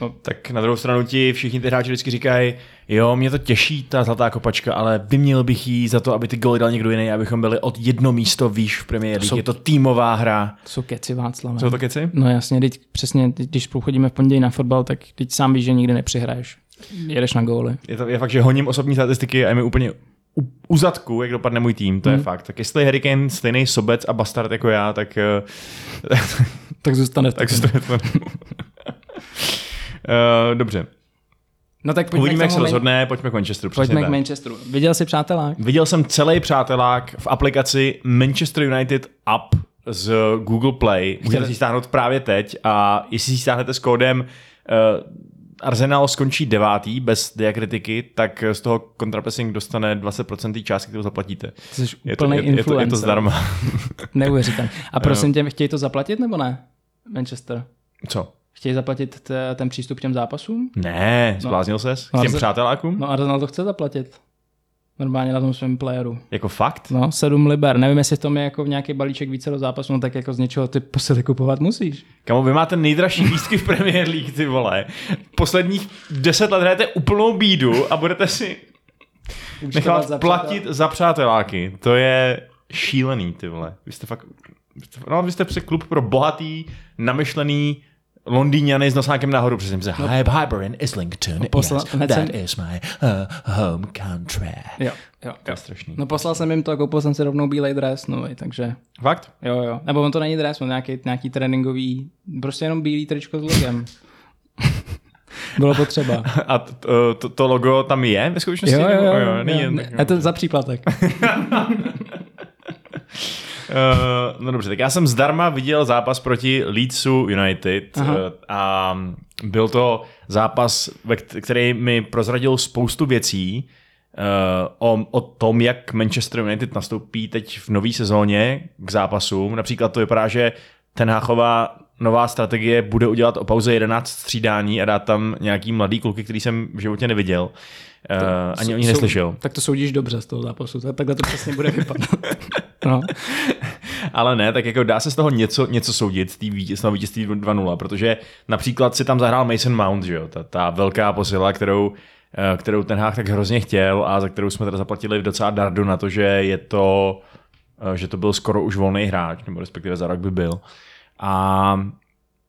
No. Tak na druhou stranu ti všichni ty hráči vždycky říkají, jo, mě to těší, ta zlatá kopačka, ale vyměnil bych jí za to, aby ty goly dal někdo jiný, abychom byli od jedno místo výš v. Jsou, je to týmová hra. To jsou keci, Václav. Jsou to keci? No jasně, teď přesně, když průchodíme v pondělí na fotbal, tak teď sám víš, že nikdy nepřihraješ. Jedeš na góly. Je, to, je fakt, že honím osobní statistiky a je mi úplně u, u zadku, jak dopadne můj tým, to hmm. je fakt. Tak jestli Harry Kane stejný sobec a bastard jako já, tak... tak zůstane tak zůstane Uh, dobře. No tak Uvidíme, jak se rozhodne, pojďme k Manchesteru. Pojďme tak. k Manchesteru. Viděl jsi přátelák? Viděl jsem celý přátelák v aplikaci Manchester United App z Google Play. Můžete si stáhnout právě teď a jestli si stáhnete s kódem uh, Arsenal skončí devátý bez diakritiky, tak z toho kontrapressing dostane 20% té částky, kterou zaplatíte. Jsi je, to, je, je, to, je to zdarma. Neuvěřitelné. A prosím tě, chtějí to zaplatit nebo ne? Manchester. Co? Chtějí zaplatit t- ten přístup k těm zápasům? Ne, zbláznil no. ses? K těm no, přátelákům? No Arsenal to chce zaplatit. Normálně na tom svém playeru. Jako fakt? No, 7 liber. Nevím, jestli v tom je jako nějaký balíček více do zápasu, no tak jako z něčeho ty posily kupovat musíš. Kamo, vy máte nejdražší lístky v Premier League, ty vole. Posledních 10 let hrajete úplnou bídu a budete si nechat za platit za přáteláky. To je šílený, ty vole. Vy jste fakt... No, vy jste při klub pro bohatý, namyšlený Londýňany s nosákem nahoru, přesně se no. Hibernian Islington, no, posla, yes, that jsem... is my uh, home country. Jo, jo. To je strašný. No poslal jsem jim to a koupil jsem si rovnou bílej dres nový, takže... Fakt? Jo, jo. Nebo on to není dres, on nějaký, nějaký tréninkový, prostě jenom bílý tričko s logem. Bylo potřeba. A to, to, to logo tam je ve skutečnosti? Jo, jo, jo. jo, jo. Není jo. Jen, je to za příplatek. Uh, no dobře, tak já jsem zdarma viděl zápas proti Leedsu United uh, a byl to zápas, který mi prozradil spoustu věcí uh, o, o tom, jak Manchester United nastoupí teď v nové sezóně k zápasům. Například to vypadá, že ten Háchová nová strategie bude udělat o pauze 11 střídání a dát tam nějaký mladý kluky, který jsem v životě neviděl. Uh, ani o nich neslyšel. Tak to soudíš dobře z toho zápasu, takhle to přesně bude vypadat. no. Ale ne, tak jako dá se z toho něco, něco soudit, z, tý, z toho vítězství 2-0, protože například si tam zahrál Mason Mount, že jo, ta, ta velká posila, kterou, eh, kterou ten Hák tak hrozně chtěl a za kterou jsme teda zaplatili docela dardu na to, že je to, eh, že to byl skoro už volný hráč, nebo respektive za rok by byl. A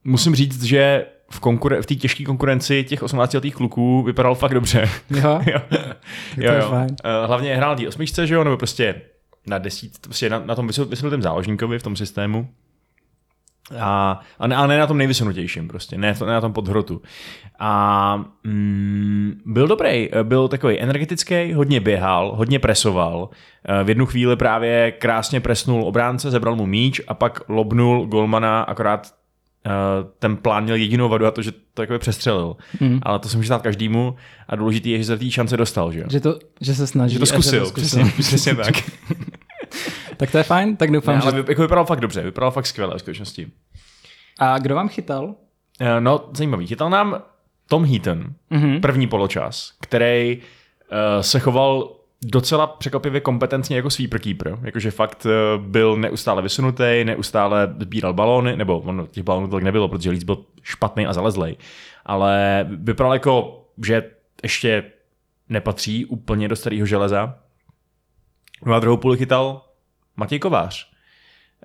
musím říct, že v, konkure- v té těžké konkurenci těch 18 letých kluků vypadal fakt dobře. Jo, jo. jo, jo. Eh, hlavně hrál tý osmičce, že jo, nebo prostě na desít, prostě na, na tom vysunutém záložníkovi v tom systému. A, a, ne, a ne na tom nejvysunutějším prostě, ne, ne na tom podhrotu. A mm, byl dobrý, byl takový energetický, hodně běhal, hodně presoval. Eh, v jednu chvíli právě krásně presnul obránce, zebral mu míč a pak lobnul golmana, akorát ten plán měl jedinou vadu a to, že to jakoby přestřelil. Mm. Ale to se může stát každému a důležitý je, že se té šance dostal. Že, že, to, že se snaží. Že to zkusil, to zkusil. přesně, přesně tak. tak to je fajn, tak doufám, ne, že... Ale jako vypadal fakt dobře, vypadal fakt skvěle v skutečnosti. A kdo vám chytal? Uh, no, zajímavý. Chytal nám Tom Heaton, mm-hmm. první poločas, který uh, se choval docela překvapivě kompetentně jako sweeper keeper, jakože fakt byl neustále vysunutý, neustále sbíral balóny, nebo on těch balónů tak nebylo, protože Leeds byl špatný a zalezlej, ale vypadal jako, že ještě nepatří úplně do starého železa. No a druhou půli chytal Matěj Kovář,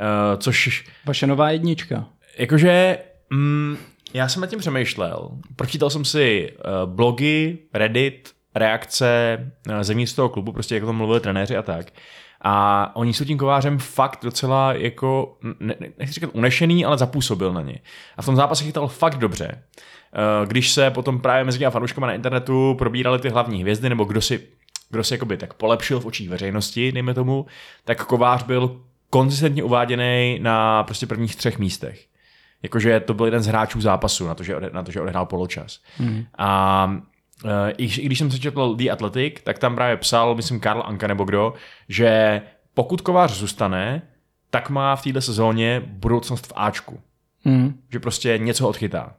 uh, což... Vaše nová jednička. Jakože, mm, já jsem nad tím přemýšlel. Pročítal jsem si uh, blogy, Reddit, reakce uh, zemí z toho klubu, prostě jako tam mluvili trenéři a tak. A oni jsou tím kovářem fakt docela jako, ne, nechci říkat unešený, ale zapůsobil na ně. A v tom zápase chytal fakt dobře. Když se potom právě mezi těmi fanouškama na internetu probírali ty hlavní hvězdy, nebo kdo si, kdo si jakoby tak polepšil v očích veřejnosti, dejme tomu, tak Kovář byl konzistentně uváděný na prostě prvních třech místech. Jakože to byl jeden z hráčů zápasu na to, že, na to, že odehrál poločas. Mm. A uh, i, i když jsem se četl The Athletic, tak tam právě psal, myslím Karl Anka nebo kdo, že pokud kovář zůstane, tak má v této sezóně budoucnost v Ačku. Mm. Že prostě něco odchytá.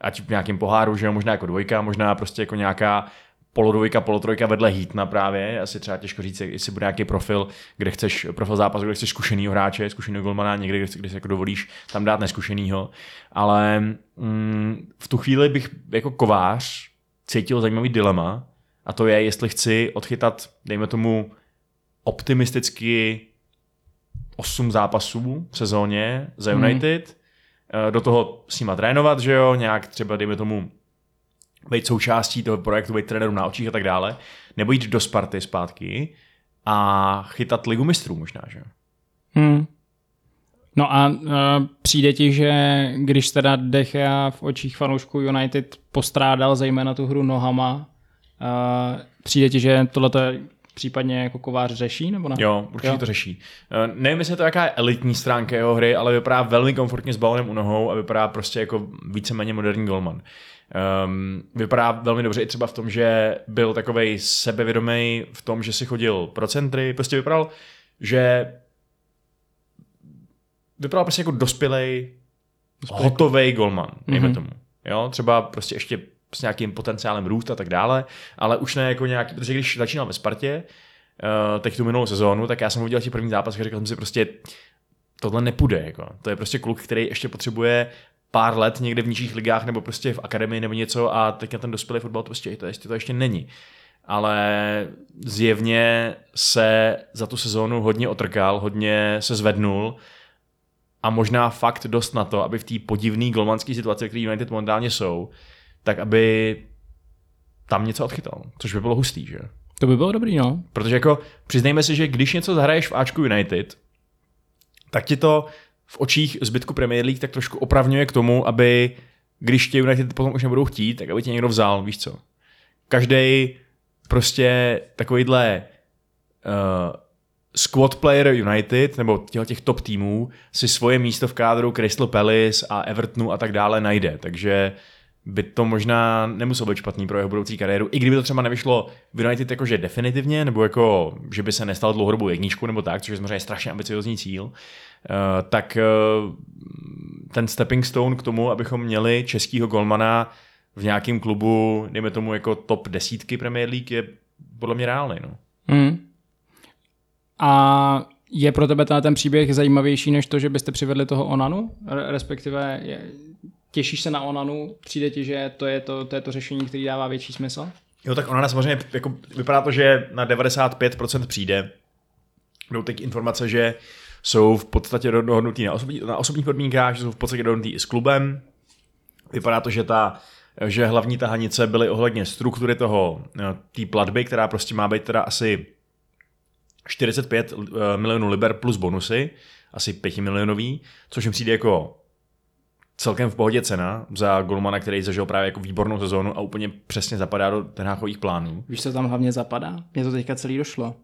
Ať v nějakém poháru, že jo, možná jako dvojka, možná prostě jako nějaká polodvojka, polotrojka vedle Heatna právě, asi třeba těžko říct, jestli bude nějaký profil, kde chceš, profil zápasu, kde chceš zkušenýho hráče, zkušenýho golmana, někde, kde, kde si jako dovolíš tam dát neskušenýho, ale mm, v tu chvíli bych jako kovář cítil zajímavý dilema a to je, jestli chci odchytat, dejme tomu, optimisticky 8 zápasů v sezóně za mhm. United, mm. do toho s nima trénovat, že jo, nějak třeba, dejme tomu, být součástí toho projektu, být trenérem na očích a tak dále, nebo jít do Sparty zpátky a chytat ligu mistrů možná, že? Hmm. No a uh, přijde ti, že když teda Dechea v očích fanoušků United postrádal zejména tu hru nohama, uh, přijde ti, že tohle je případně jako kovář řeší, nebo ne? Jo, určitě jo. to řeší. Uh, nevím, jestli je to jaká elitní stránka jeho hry, ale vypadá velmi komfortně s balonem u nohou a vypadá prostě jako víceméně moderní golman. Um, vypadá velmi dobře i třeba v tom, že byl takovej sebevědomý v tom, že si chodil pro centry, prostě vypadal, že vypadal prostě jako dospělej, hotový golman, dejme mm-hmm. tomu. Jo, třeba prostě ještě s nějakým potenciálem růst a tak dále, ale už ne jako nějaký, protože když začínal ve Spartě, uh, teď tu minulou sezónu, tak já jsem udělal ti první zápas a řekl jsem si prostě, tohle nepůjde, jako. to je prostě kluk, který ještě potřebuje pár let někde v nižších ligách nebo prostě v akademii nebo něco a teď na ten dospělý fotbal to prostě to ještě, to ještě není. Ale zjevně se za tu sezónu hodně otrkal, hodně se zvednul a možná fakt dost na to, aby v té podivné golmanské situaci, které United momentálně jsou, tak aby tam něco odchytal, což by bylo hustý, že? To by bylo dobrý, no. Protože jako přiznejme si, že když něco zahraješ v Ačku United, tak ti to v očích zbytku Premier League tak trošku opravňuje k tomu, aby když tě United potom už nebudou chtít, tak aby tě někdo vzal, víš co. Každý prostě takovýhle uh, squad player United, nebo těch top týmů, si svoje místo v kádru Crystal Palace a Evertonu a tak dále najde. Takže by to možná nemuselo být špatný pro jeho budoucí kariéru, i kdyby to třeba nevyšlo v United jakože definitivně, nebo jako, že by se nestal dlouhodobou jedničku nebo tak, což je samozřejmě strašně ambiciozní cíl, Eh, tak eh, ten stepping stone k tomu, abychom měli českýho golmana v nějakém klubu, dejme tomu jako top desítky Premier League, je podle mě reálný. No. Hmm. A je pro tebe ten příběh zajímavější než to, že byste přivedli toho Onanu? Respektive je, těšíš se na Onanu? Přijde ti, že to je to, to, je to řešení, který dává větší smysl? Jo, tak Onana samozřejmě jako, vypadá to, že na 95% přijde. Budou teď informace, že jsou v podstatě dohodnutý na, osobní, na osobních podmínkách, že jsou v podstatě dohodnutý i s klubem. Vypadá to, že ta že hlavní tahanice byly ohledně struktury toho, eh, té platby, která prostě má být teda asi 45 eh, milionů liber plus bonusy, asi 5 milionový, což mi přijde jako celkem v pohodě cena za golmana, který zažil právě jako výbornou sezónu a úplně přesně zapadá do tenháchových plánů. Víš, co tam hlavně zapadá? Mně to teďka celý došlo.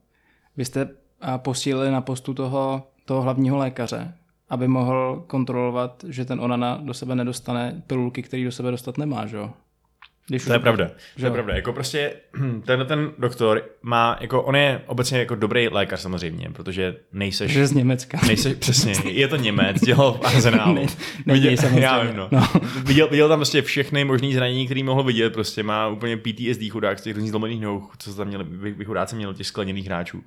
Vy jste posílili na postu toho toho hlavního lékaře, aby mohl kontrolovat, že ten onana do sebe nedostane pilulky, který do sebe dostat nemá, že jo? Když to je pravda, to je pravda. Jako prostě ten, ten doktor má, jako on je obecně jako dobrý lékař samozřejmě, protože nejseš... Že z Německa. Nejseš, přesně, je to Němec, dělal v Arsenálu. Ne, ne, viděl, já vím, no. no. viděl, viděl, tam prostě všechny možný zranění, který mohl vidět, prostě má úplně PTSD chudák z těch různých zlomených nohou, co tam měli, vy, vy chudáci měli těch skleněných hráčů. Uh,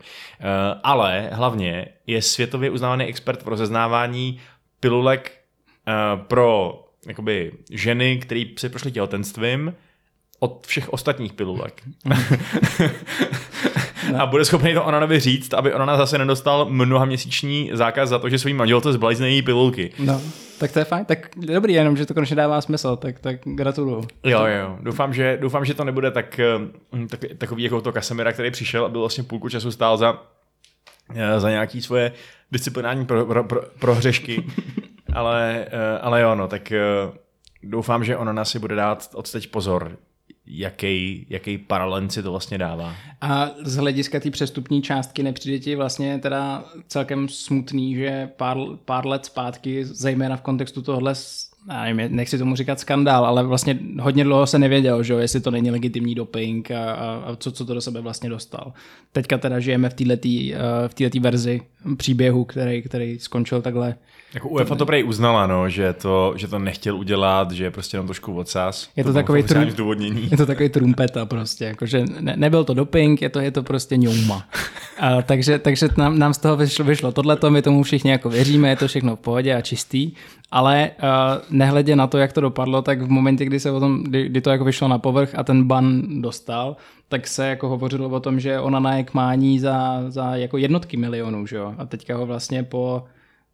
ale hlavně je světově uznávaný expert v rozeznávání pilulek uh, pro jakoby ženy, které si prošly těhotenstvím, od všech ostatních pilulek. a bude schopný to Onanovi říct, aby Onana zase nedostal mnoha měsíční zákaz za to, že svým manželce zblajzne její pilulky. No, tak to je fajn. Tak dobrý, jenom, že to konečně dává smysl, tak, tak gratuluju. Jo, jo. Doufám že, doufám, že to nebude tak, hm, tak, takový jako to Kasemira, který přišel a byl vlastně půlku času stál za, eh, za nějaký svoje disciplinární pro, pro, pro, prohřešky. ale, eh, ale jo, no, tak eh, doufám, že Onana si bude dát od teď pozor jaký, jaký paralel si to vlastně dává. A z hlediska té přestupní částky nepřijde ti vlastně teda celkem smutný, že pár, pár let zpátky, zejména v kontextu tohohle já nevím, nechci tomu říkat skandál, ale vlastně hodně dlouho se nevědělo, že jo, jestli to není legitimní doping a, a, a co, co to do sebe vlastně dostal. Teďka teda žijeme v této v této verzi příběhu, který, který skončil takhle. Jako UEFA to prej uznala, no, že, to, že to nechtěl udělat, že je prostě jenom trošku odsaz. Je to, to takový trum, je to takový trumpeta prostě, jakože ne, nebyl to doping, je to, je to prostě ňouma. A, takže takže nám, nám z toho vyšlo, vyšlo tohleto, my tomu všichni jako věříme, je to všechno v pohodě a čistý, ale uh, nehledě na to, jak to dopadlo, tak v momentě, kdy se o tom, kdy, kdy to jako vyšlo na povrch a ten ban dostal, tak se jako hovořilo o tom, že ona na mání za, za jako jednotky milionů, že jo? A teďka ho vlastně po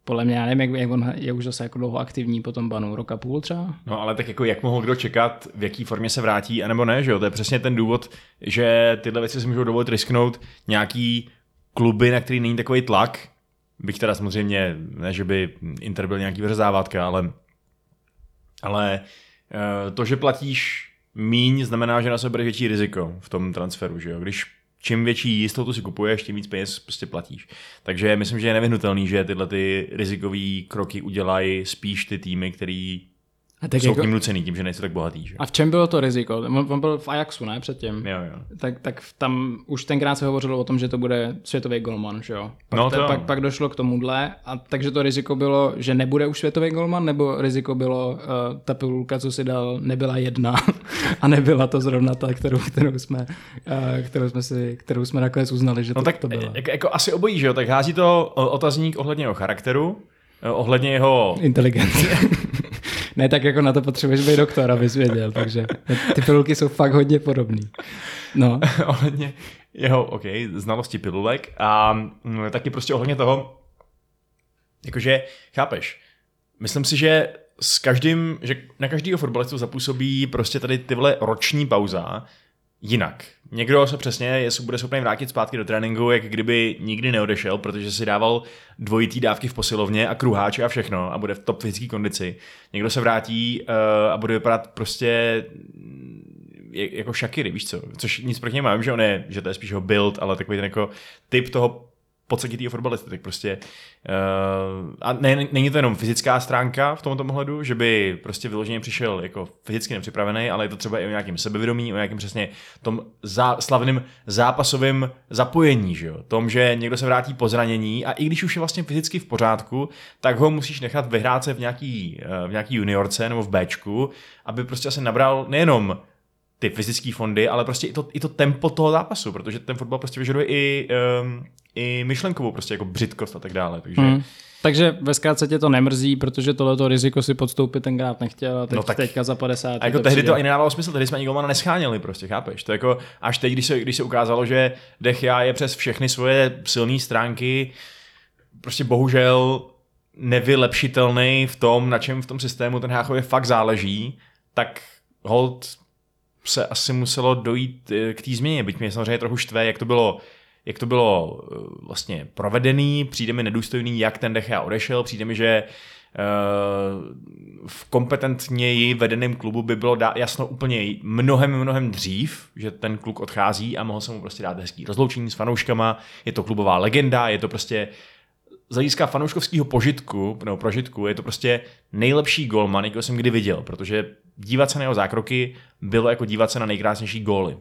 podle mě, já nevím, jak, jak on je už zase jako dlouho aktivní po tom banu, roka půl třeba? No ale tak jako jak mohl kdo čekat, v jaký formě se vrátí, anebo ne, že jo? To je přesně ten důvod, že tyhle věci si můžou dovolit risknout nějaký kluby, na který není takový tlak, bych teda samozřejmě, ne, že by Inter byl nějaký vrzávátka, ale, ale eh, to, že platíš míň, znamená, že na sebe bereš větší riziko v tom transferu, že jo? Když čím větší jistotu si kupuješ, tím víc peněz prostě platíš. Takže myslím, že je nevyhnutelný, že tyhle ty rizikové kroky udělají spíš ty týmy, který a tak jsou jako... k ním nucený tím, že nejsou tak bohatý. Že? A v čem bylo to riziko? On, on byl v Ajaxu, ne, předtím? Jo, jo. Tak, tak tam už tenkrát se hovořilo o tom, že to bude světový golman, že jo? Pak, no, to... te, pak, pak došlo k tomuhle, a takže to riziko bylo, že nebude už světový golman, nebo riziko bylo, uh, ta pilulka, co si dal, nebyla jedna a nebyla to zrovna ta, kterou, kterou jsme, uh, kterou jsme si, kterou jsme nakonec uznali, že no to, tak to bylo. Jako, jako asi obojí, že jo? Tak hází to otazník ohledně jeho charakteru, eh, ohledně jeho... Inteligence. ne tak jako na to potřebuješ být doktor, abys věděl, takže ty pilulky jsou fakt hodně podobný. No. ohledně jeho, OK, znalosti pilulek a mm, taky prostě ohledně toho, jakože, chápeš, myslím si, že s každým, že na každého fotbalistu zapůsobí prostě tady tyhle roční pauza, jinak. Někdo se přesně jestli bude schopný vrátit zpátky do tréninku, jak kdyby nikdy neodešel, protože si dával dvojitý dávky v posilovně a kruháče a všechno a bude v top fyzické kondici. Někdo se vrátí uh, a bude vypadat prostě mm, jako Shakiry, víš co, což nic proti němu, že on je, že to je spíš ho build, ale takový ten jako typ toho podstatitýho fotbalisty, tak prostě uh, a ne, není to jenom fyzická stránka v tomto ohledu, že by prostě vyloženě přišel jako fyzicky nepřipravený, ale je to třeba i o nějakém sebevědomí, o nějakém přesně tom zá, slavným zápasovým zapojení, že jo? Tom, že někdo se vrátí po zranění a i když už je vlastně fyzicky v pořádku, tak ho musíš nechat vyhrát se v nějaký, uh, v nějaký juniorce nebo v Bčku, aby prostě asi nabral nejenom ty fyzické fondy, ale prostě i to, i to tempo toho zápasu, protože ten fotbal prostě vyžaduje i, um, i myšlenkovou prostě jako břitkost a tak dále. Takže... Hmm. Takže ve zkrátce tě to nemrzí, protože tohleto riziko si podstoupit tenkrát nechtěl a teď, no tak, teďka za 50. A jako to tehdy přijde. to ani nedávalo smysl, tehdy jsme ani golmana nescháněli, prostě, chápeš? To jako až teď, když se, když se ukázalo, že Dechia je přes všechny svoje silné stránky prostě bohužel nevylepšitelný v tom, na čem v tom systému ten Háchově fakt záleží, tak hold se asi muselo dojít eh, k té změně, byť mě samozřejmě trochu štve, jak to bylo jak to bylo eh, vlastně provedený, přijde mi nedůstojný, jak ten Dechea odešel, přijde mi, že eh, v kompetentněji vedeném klubu by bylo dá, jasno úplně mnohem, mnohem dřív, že ten kluk odchází a mohl se mu prostě dát hezký rozloučení s fanouškama, je to klubová legenda, je to prostě z hlediska fanouškovského požitku, nebo prožitku, je to prostě nejlepší golman, jakého jsem kdy viděl, protože dívat se na jeho zákroky bylo jako dívat se na nejkrásnější góly.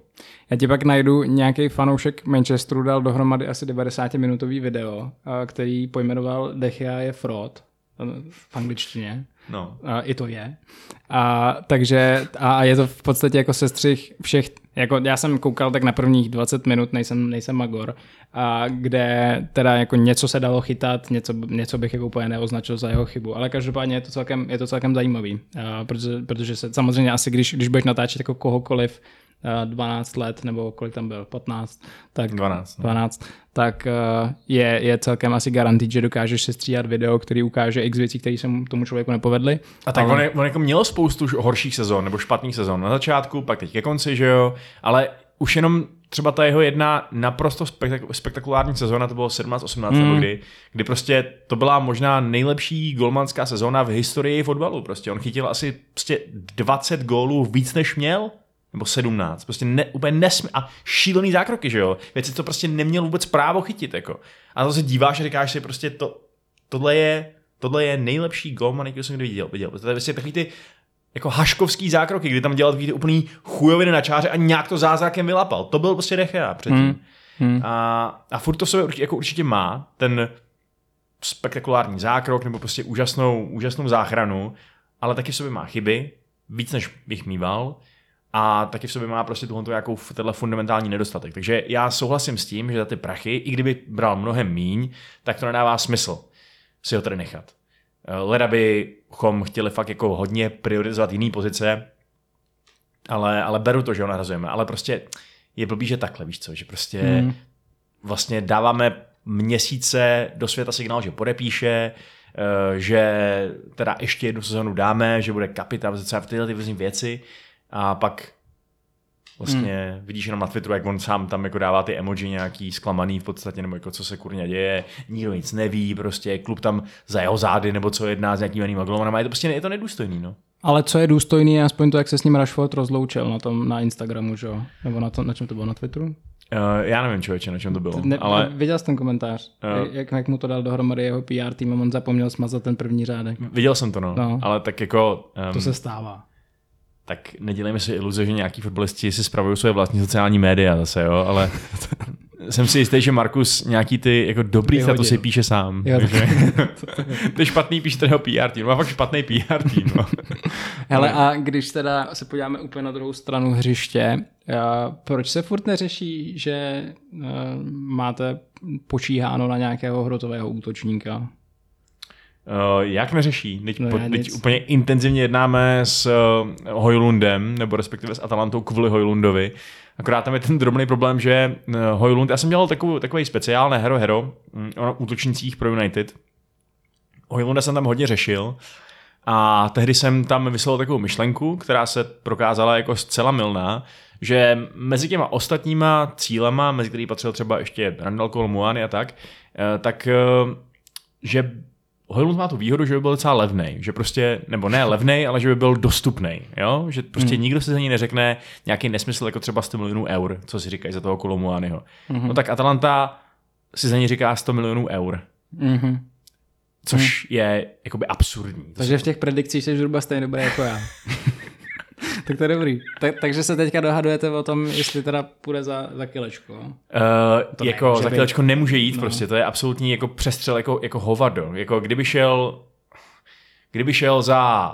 Já ti pak najdu nějaký fanoušek Manchesteru, dal dohromady asi 90-minutový video, který pojmenoval Dechia je fraud v angličtině. No. A I to je. A, takže, a je to v podstatě jako sestřih všech, jako já jsem koukal tak na prvních 20 minut, nejsem, nejsem Magor, a kde teda jako něco se dalo chytat, něco, něco bych jako úplně neoznačil za jeho chybu, ale každopádně je to celkem, je to celkem zajímavý, a, protože, protože se samozřejmě asi, když, když budeš natáčet jako kohokoliv, 12 let, nebo kolik tam byl, 15, tak 12, 12 no. tak je, je celkem asi garantít, že dokážeš se stříhat video, který ukáže x věcí, které se tomu člověku nepovedly. A tak ale... on, on jako měl spoustu horších sezon, nebo špatných sezon na začátku, pak teď ke konci, že jo, ale už jenom třeba ta jeho jedna naprosto spektak- spektakulární sezóna, to bylo 17-18 hmm. nebo kdy, kdy prostě to byla možná nejlepší golmanská sezóna v historii fotbalu. Prostě on chytil asi prostě 20 gólů víc než měl nebo 17. Prostě ne, úplně nesmí. A šílený zákroky, že jo? Věci to prostě neměl vůbec právo chytit, jako. A to se díváš a říkáš si prostě, to, tohle je, tohle je nejlepší golman, jaký jsem kdy viděl. viděl. To je prostě takový ty jako haškovský zákroky, kdy tam dělal takový ty úplný chujoviny na čáře a nějak to zázrakem vylapal. To byl prostě Dechea předtím. Hmm. Hmm. A, a furt to sobě jako určitě má, ten spektakulární zákrok nebo prostě úžasnou, úžasnou záchranu, ale taky v sobě má chyby, víc než bych mýval a taky v sobě má prostě tuhle nějakou tenhle fundamentální nedostatek. Takže já souhlasím s tím, že za ty prachy, i kdyby bral mnohem míň, tak to nedává smysl si ho tady nechat. Eh, leda bychom chtěli fakt jako hodně priorizovat jiný pozice, ale, ale beru to, že ho nahrazujeme. Ale prostě je blbý, že takhle, víš co, že prostě hmm. vlastně dáváme měsíce do světa signál, že podepíše, eh, že teda ještě jednu sezonu dáme, že bude kapitán v tyhle ty věci a pak Vlastně hmm. vidíš jenom na Twitteru, jak on sám tam jako dává ty emoji nějaký zklamaný v podstatě, nebo jako co se kurně děje, nikdo nic neví, prostě klub tam za jeho zády, nebo co jedná s nějakými jinými golmanama, je to prostě je to nedůstojný, no. Ale co je důstojný, je aspoň to, jak se s ním Rashford rozloučil na tom na Instagramu, že jo? Nebo na, to, na čem to bylo, na Twitteru? Uh, já nevím, člověče, na čem to bylo. Ne, ale... Viděl jsi ten komentář, uh, jak, jak, mu to dal dohromady jeho PR tým a on zapomněl smazat ten první řádek. Viděl jsem to, no. no. Ale tak jako... Um, to se stává tak nedělejme si iluze, že nějaký fotbalisti si spravují své vlastní sociální média zase, jo, ale jsem si jistý, že Markus nějaký ty jako dobrý to si píše sám. Jo, takže, ty špatný píš ten PR tým, má fakt špatný PR tým. No. Hele, a když teda se podíváme úplně na druhou stranu hřiště, proč se furt neřeší, že eh, máte počíháno na nějakého hrotového útočníka? Uh, jak neřeší? Teď, no po, teď úplně intenzivně jednáme s uh, Hojlundem, nebo respektive s Atalantou kvůli Hojlundovi. Akorát tam je ten drobný problém, že uh, Hojlund, já jsem dělal takový, takový speciál, ne hero hero, um, o útočnících pro United. Hojlunda jsem tam hodně řešil a tehdy jsem tam vyslovil takovou myšlenku, která se prokázala jako zcela milná, že mezi těma ostatníma cílema, mezi který patřil třeba ještě Randall Cole, a tak, tak že Hojlund má tu výhodu, že by byl docela levný, že prostě, nebo ne levný, ale že by byl dostupný, jo? že prostě mm. nikdo si za ní neřekne nějaký nesmysl jako třeba 100 milionů eur, co si říkají za toho Kolomuányho. Mm-hmm. No tak Atalanta si za ní říká 100 milionů eur. Mm-hmm. Což mm. je jakoby absurdní. Takže v těch predikcích jsi zhruba stejně dobrý jako já. tak to je dobrý. Tak, takže se teďka dohadujete o tom, jestli teda půjde za, za kilečko. Uh, jako za kilečko být. nemůže jít no. prostě, to je absolutní jako přestřel jako, jako hovado. Jako kdyby šel, kdyby šel za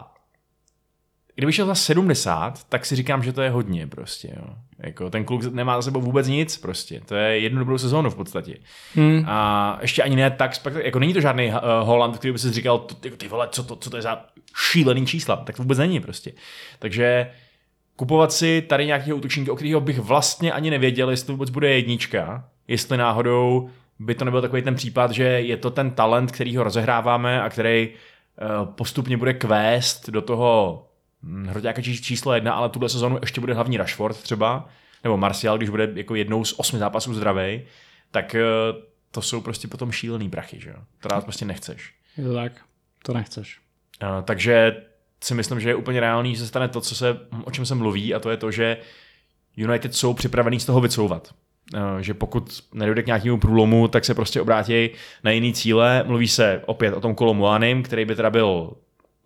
kdyby šel za 70, tak si říkám, že to je hodně prostě. Jo. Jako, ten kluk nemá za sebou vůbec nic prostě. To je jednu dobrou sezónu v podstatě. Hmm. A ještě ani ne tak, jako není to žádný uh, Holland, který by si říkal, ty, ty vole, co to, co to je za šílený čísla. Tak to vůbec není prostě. Takže kupovat si tady nějakého útočníka, o kterého bych vlastně ani nevěděl, jestli to vůbec bude jednička, jestli náhodou by to nebyl takový ten případ, že je to ten talent, který ho rozehráváme a který uh, postupně bude kvést do toho hroťáka číslo jedna, ale tuhle sezonu ještě bude hlavní Rashford třeba, nebo Martial, když bude jako jednou z osmi zápasů zdravý, tak uh, to jsou prostě potom šílený prachy, že jo? To rád prostě nechceš. Je to tak, to nechceš. Uh, takže si myslím, že je úplně reálný, že se stane to, co se, o čem se mluví, a to je to, že United jsou připravený z toho vycouvat. Uh, že pokud nedojde k nějakému průlomu, tak se prostě obrátí na jiný cíle. Mluví se opět o tom Kolomuanim, který by teda byl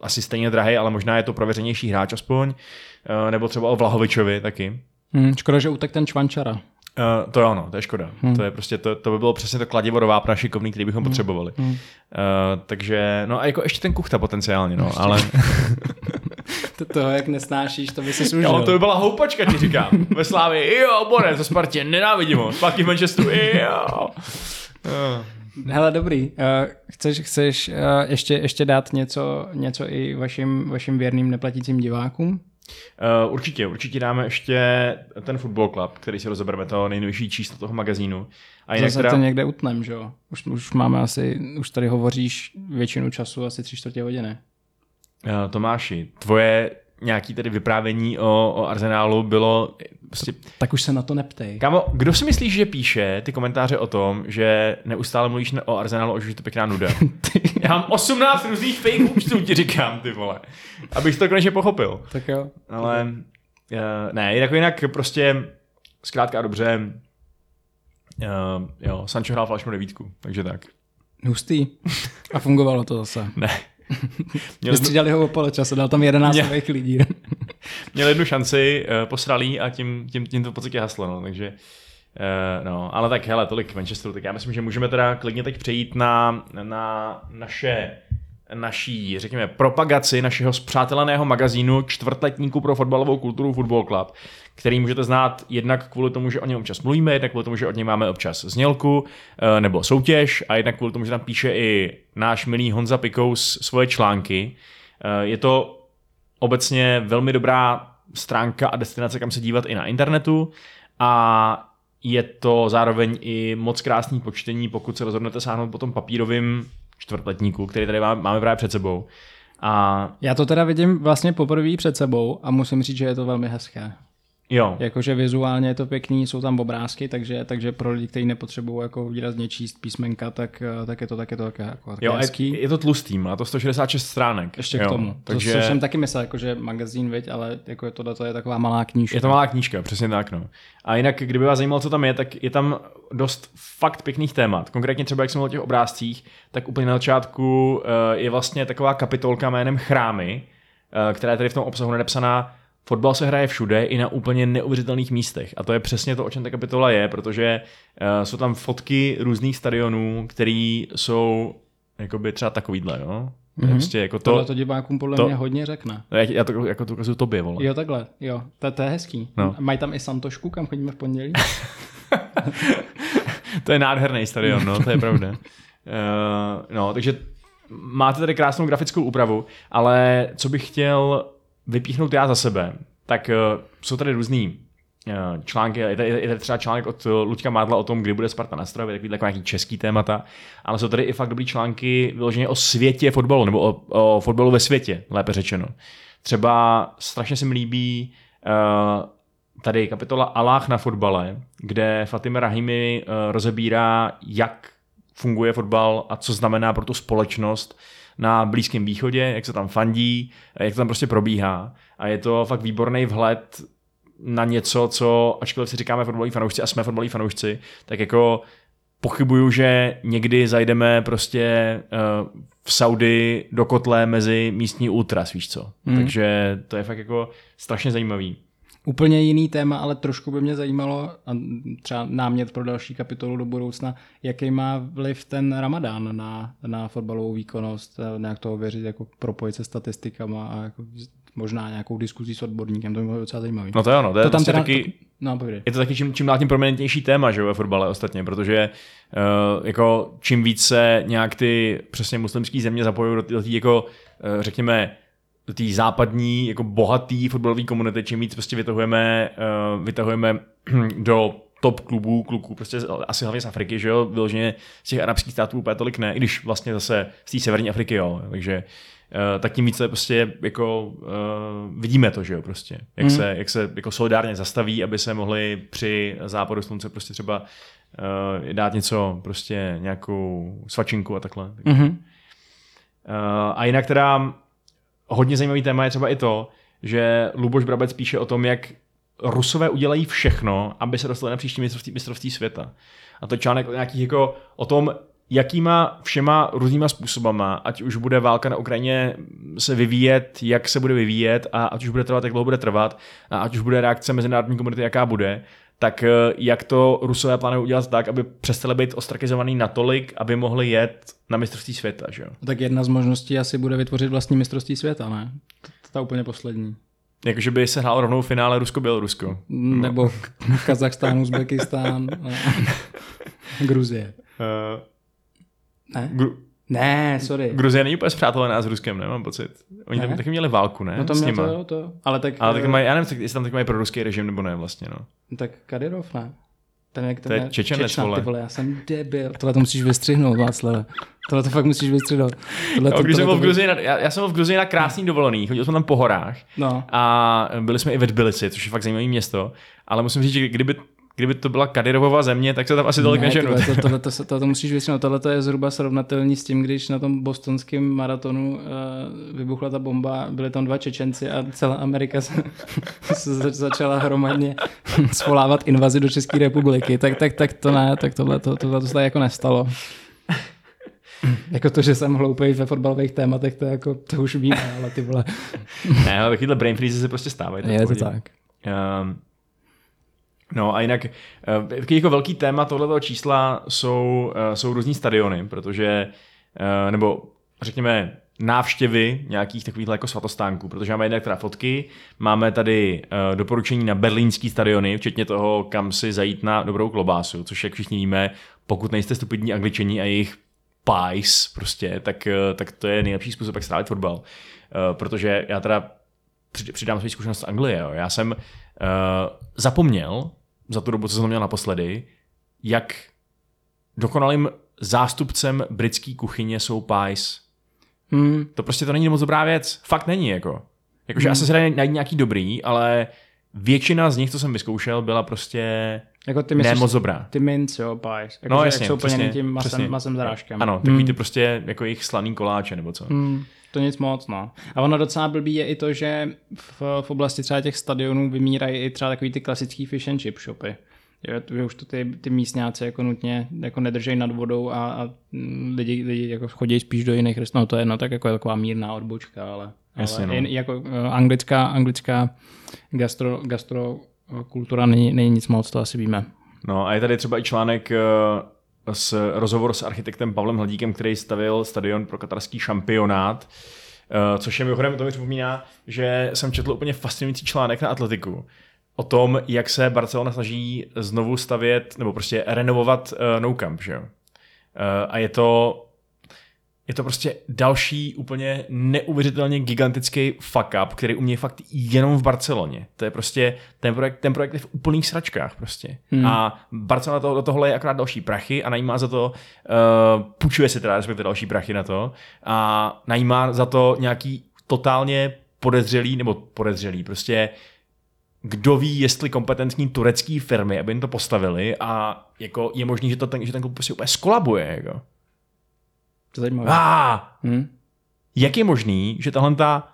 asi stejně drahý, ale možná je to prověřenější hráč aspoň. Uh, nebo třeba o Vlahovičovi taky. Hmm, škoda, že utek ten Čvančara. Uh, to je ono, to je škoda. Hmm. To je prostě, to, to by bylo přesně to kladivo do vápna šikovný, který bychom hmm. potřebovali. Hmm. Uh, takže, no a jako ještě ten kuchta potenciálně, no, ještě. ale... to toho, jak nesnášíš, to by si služil. Jo, to by byla houpačka, ti říkám. Ve Slávě, jo, Borec, to Spartě, nenávidím ho. Zpátky v Manchesteru, jo. Uh. Hele, dobrý. Uh, chceš, chceš uh, ještě, ještě dát něco, něco i vašim, vašim věrným neplatícím divákům? Uh, určitě, určitě dáme ještě ten Football Club, který si rozebereme, to nejnovější číslo toho magazínu. A jinak Zase teda... to někde utnem, že jo? Už, už máme asi, už tady hovoříš většinu času, asi tři čtvrtě hodiny. Uh, Tomáši, tvoje nějaký tedy vyprávění o, o Arsenálu bylo prostě... Tak už se na to neptej. Kámo, kdo si myslíš, že píše ty komentáře o tom, že neustále mluvíš o Arsenálu, že je to pěkná nuda? Já mám 18 různých fake účtů, ti říkám, ty vole. Abych to konečně pochopil. Tak jo. Ale Uh, ne, jako jinak prostě zkrátka a dobře uh, jo, Sancho hrál falešnou devítku, takže tak. Hustý. A fungovalo to zase. Ne. Vystřídali ho o poločasu, dal tam 11 Mě... nových lidí. Měl jednu šanci, uh, posralý a tím, tím, tím to v podstatě haslo, no, takže uh, no, ale tak hele, tolik Manchesteru, tak já myslím, že můžeme teda klidně teď přejít na, na naše naší, řekněme, propagaci našeho zpřáteleného magazínu čtvrtletníku pro fotbalovou kulturu Football Club, který můžete znát jednak kvůli tomu, že o něm občas mluvíme, jednak kvůli tomu, že od něj máme občas znělku eh, nebo soutěž a jednak kvůli tomu, že tam píše i náš milý Honza Pikous svoje články. Eh, je to obecně velmi dobrá stránka a destinace, kam se dívat i na internetu a je to zároveň i moc krásný počtení, pokud se rozhodnete sáhnout po tom papírovým čtvrtletníku, který tady máme právě před sebou. A... Já to teda vidím vlastně poprvé před sebou a musím říct, že je to velmi hezké. Jo. Jakože vizuálně je to pěkný, jsou tam obrázky, takže, takže pro lidi, kteří nepotřebují jako výrazně číst písmenka, tak, tak je to tak je to také jako, jo, hezký. Je, je to tlustý, má to 166 stránek. Ještě jo, k tomu. Takže... To, jsem taky myslel, jako, že magazín, viď, ale jako je to, to je taková malá knížka. Je to malá knížka, přesně tak. No. A jinak, kdyby vás zajímalo, co tam je, tak je tam dost fakt pěkných témat. Konkrétně třeba, jak jsem o těch obrázcích, tak úplně na začátku uh, je vlastně taková kapitolka jménem Chrámy, uh, která je tady v tom obsahu nadepsaná Fotbal se hraje všude i na úplně neuvěřitelných místech. A to je přesně to, o čem ta kapitola je, protože uh, jsou tam fotky různých stadionů, které jsou jakoby třeba takovýhle, jo? Mm-hmm. Prostě jako to, Tohle to divákům podle to, mě hodně řekne. No, já, já to jako to ukazuju tobě, vole. Jo, takhle, jo. To, to je hezký. No. Mají tam i Santošku, kam chodíme v pondělí? to je nádherný stadion, no, to je pravda. Uh, no, takže máte tady krásnou grafickou úpravu, ale co bych chtěl vypíchnout já za sebe, tak uh, jsou tady různý uh, články, je tady, je tady třeba článek od Luďka Mádla o tom, kdy bude Sparta na stravě, takový jako nějaký český témata, ale jsou tady i fakt dobrý články vyloženě o světě fotbalu, nebo o, o fotbalu ve světě, lépe řečeno. Třeba strašně se mi líbí uh, tady kapitola Aláh na fotbale, kde Fatima Rahimi uh, rozebírá, jak funguje fotbal a co znamená pro tu společnost na Blízkém východě, jak se tam fandí, jak to tam prostě probíhá. A je to fakt výborný vhled na něco, co, ačkoliv si říkáme fotbaloví fanoušci a jsme fotbaloví fanoušci, tak jako pochybuju, že někdy zajdeme prostě uh, v Saudi do kotle mezi místní ultras, víš co. Mm. Takže to je fakt jako strašně zajímavý. Úplně jiný téma, ale trošku by mě zajímalo, a třeba námět pro další kapitolu do budoucna, jaký má vliv ten ramadán na, na fotbalovou výkonnost, nějak to ověřit, jako propojit se statistikama a jako možná nějakou diskuzí s odborníkem, to by bylo docela zajímavé. No to je ono, to je, to tam teda, taky, to, no, je to taky čím, čím dál tím prominentnější téma, že ve fotbale ostatně, protože uh, jako čím více nějak ty přesně muslimské země zapojují do, do té jako, uh, řekněme, do té západní, jako bohatý fotbalové komunity, čím víc prostě vytahujeme, uh, vytahujeme do top klubů, kluků, prostě asi hlavně z Afriky, že jo, vyloženě z těch arabských států úplně tolik ne, i když vlastně zase z té severní Afriky, jo, takže uh, tak tím více prostě jako uh, vidíme to, že jo, prostě, jak, mm. se, jak se jako solidárně zastaví, aby se mohli při západu slunce prostě třeba uh, dát něco, prostě nějakou svačinku a takhle. Mm-hmm. Uh, a jinak teda hodně zajímavý téma je třeba i to, že Luboš Brabec píše o tom, jak Rusové udělají všechno, aby se dostali na příští mistrovství, mistrovství světa. A to článek nějaký jako o tom, jakýma všema různýma způsobama, ať už bude válka na Ukrajině se vyvíjet, jak se bude vyvíjet a ať už bude trvat, jak dlouho bude trvat a ať už bude reakce mezinárodní komunity, jaká bude, tak eh, jak to Rusové plánují udělat tak, aby přestali být ostrakizovaný natolik, aby mohli jet na mistrovství světa, že jo? Tak jedna z možností asi bude vytvořit vlastní mistrovství světa, ne? To je úplně poslední. Jakože by se hrál rovnou v finále Rusko-Bělorusko. Nebo Kazachstán, Uzbekistán, Gruzie. Uh, ne? Gru- ne, sorry. Gruzie není úplně zpřátelená s Ruskem, ne? Mám pocit. Oni ne? tam taky měli válku, ne? No to měl to, to. Ale tak... Ale tak mají, já nevím, jestli tam taky mají pro ruský režim nebo ne vlastně, no. Tak Kadyrov, ne? Ten, jak ten to je Čečenec, Čečna, vole. Ty vole. Já jsem debil. Tohle to musíš vystřihnout, Václav. Tohle to fakt musíš vystřihnout. Tohle to, když jsem byl v Gruzii na, já, já, jsem byl v Gruzii na krásný dovolený, chodil jsem tam po horách no. a byli jsme i ve Tbilisi, což je fakt zajímavé město, ale musím říct, že kdyby kdyby to byla Kadirovova země, tak se tam asi tolik Ne, neženu. to, tohle, to, to, to musíš vysvětlit. Tohle to je zhruba srovnatelný s tím, když na tom bostonském maratonu uh, vybuchla ta bomba, byli tam dva Čečenci a celá Amerika se, se zač- začala hromadně svolávat invazi do České republiky. Tak, tak, tak to ne, tak tohle, to, tohle to se tady jako nestalo. jako to, že jsem hloupej ve fotbalových tématech, to, jako, to už víme, ale ty vole. ne, ale takovýhle brain freeze se prostě stávají. Je to tak. Um, no a jinak, uh, takový jako velký téma tohoto čísla jsou, uh, jsou různý stadiony, protože, uh, nebo řekněme, návštěvy nějakých takových jako svatostánků, protože máme jednak teda fotky, máme tady doporučení na berlínský stadiony, včetně toho, kam si zajít na dobrou klobásu, což jak všichni víme, pokud nejste stupidní angličani a jejich pies prostě, tak, tak to je nejlepší způsob, jak strávit fotbal. Protože já teda při- přidám svou zkušenost z Anglie. Jo. Já jsem uh, zapomněl za tu dobu, co jsem měl naposledy, jak dokonalým zástupcem britské kuchyně jsou pies. Hmm, To prostě to není moc dobrá věc. Fakt není, jako. Jakože hmm. asi se dají najít nějaký dobrý, ale většina z nich, co jsem vyzkoušel, byla prostě jako ty ne myslíš, moc dobrá. ty mince, jo, pies. Jako, No jasně, jak jsou přesně, tím masem, přesně. masem zárážkem. Ano, takový ty prostě jako jejich slaný koláče, nebo co. Hmm, to nic moc, no. A ono docela blbý je i to, že v, v oblasti třeba těch stadionů vymírají i třeba takový ty klasický fish and chip shopy. Jo, že už to ty, ty místňáci jako nutně jako nedržejí nad vodou a, a lidi, lidi jako chodí spíš do jiných restaurantů. No to je no, tak jako je taková mírná odbočka, ale, Jasně, ale no. jen, jako uh, anglická, anglická gastro, gastrokultura není, není nic moc, to asi víme. No a je tady třeba i článek eh, s rozhovor s architektem Pavlem Hladíkem, který stavil stadion pro katarský šampionát, eh, což je mimochodem, to mi připomíná, že jsem četl úplně fascinující článek na Atletiku o tom, jak se Barcelona snaží znovu stavět, nebo prostě renovovat uh, Nou Camp, že jo. Uh, a je to je to prostě další úplně neuvěřitelně gigantický fuck up, který umějí fakt jenom v Barceloně. To je prostě, ten projekt, ten projekt je v úplných sračkách prostě. Hmm. A Barcelona to, do tohohle je akorát další prachy a najímá za to, uh, půjčuje si teda respektive další prachy na to a najímá za to nějaký totálně podezřelý, nebo podezřelý, prostě kdo ví, jestli kompetentní turecký firmy, aby jim to postavili a jako je možný, že, to ten, že ten klub prostě úplně skolabuje. Jako. To je zajímavé. Ah, Hmm? jak je možný, že tahle ta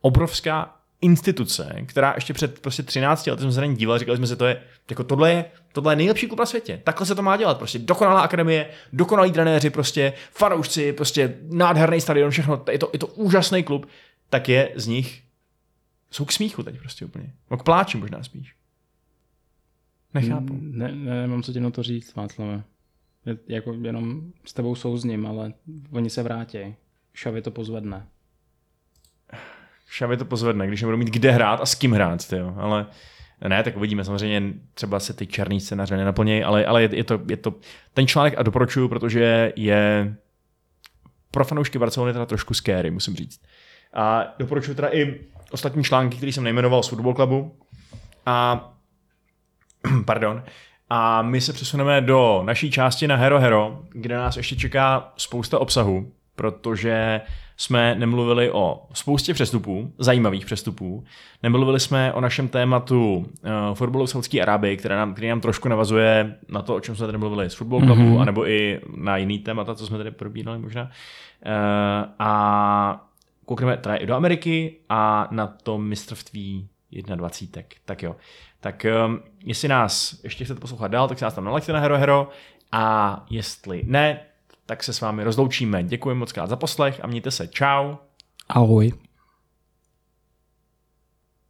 obrovská instituce, která ještě před prostě 13 lety jsme se na ní dívali, říkali jsme si, to je, jako tohle je, tohle je nejlepší klub na světě. Takhle se to má dělat. Prostě dokonalá akademie, dokonalí trenéři, prostě fanoušci, prostě nádherný stadion, všechno. Je to, je to úžasný klub. Tak je z nich, jsou k smíchu teď prostě úplně. No k pláči možná spíš. Nechápu. Ne, ne, nemám co ti na to říct, Václave. Jako jenom s tebou souzním, ale oni se vrátí. Šavy to pozvedne. Šavě to pozvedne, když nebudou mít kde hrát a s kým hrát, tyjo. ale ne, tak uvidíme, samozřejmě třeba se ty černý scénáře nenaplnějí, ale, ale je, je, to, je to, ten článek a doporučuju, protože je pro fanoušky Barcelony teda trošku scary, musím říct. A doporučuji teda i ostatní články, které jsem nejmenoval z Football Clubu. A pardon. A my se přesuneme do naší části na Hero Hero, kde nás ještě čeká spousta obsahu, protože jsme nemluvili o spoustě přestupů, zajímavých přestupů. Nemluvili jsme o našem tématu uh, fotbalu v Saudské Arábii, které nám, který nám trošku navazuje na to, o čem jsme tady mluvili z Football Clubu, mm-hmm. anebo i na jiný témata, co jsme tady probírali možná. Uh, a koukneme teda i do Ameriky a na to mistrovství 21. Tak jo. Tak um, jestli nás ještě chcete poslouchat dál, tak se nás tam nalaďte na Hero Hero a jestli ne, tak se s vámi rozloučíme. Děkuji moc krát za poslech a mějte se. Čau. Ahoj.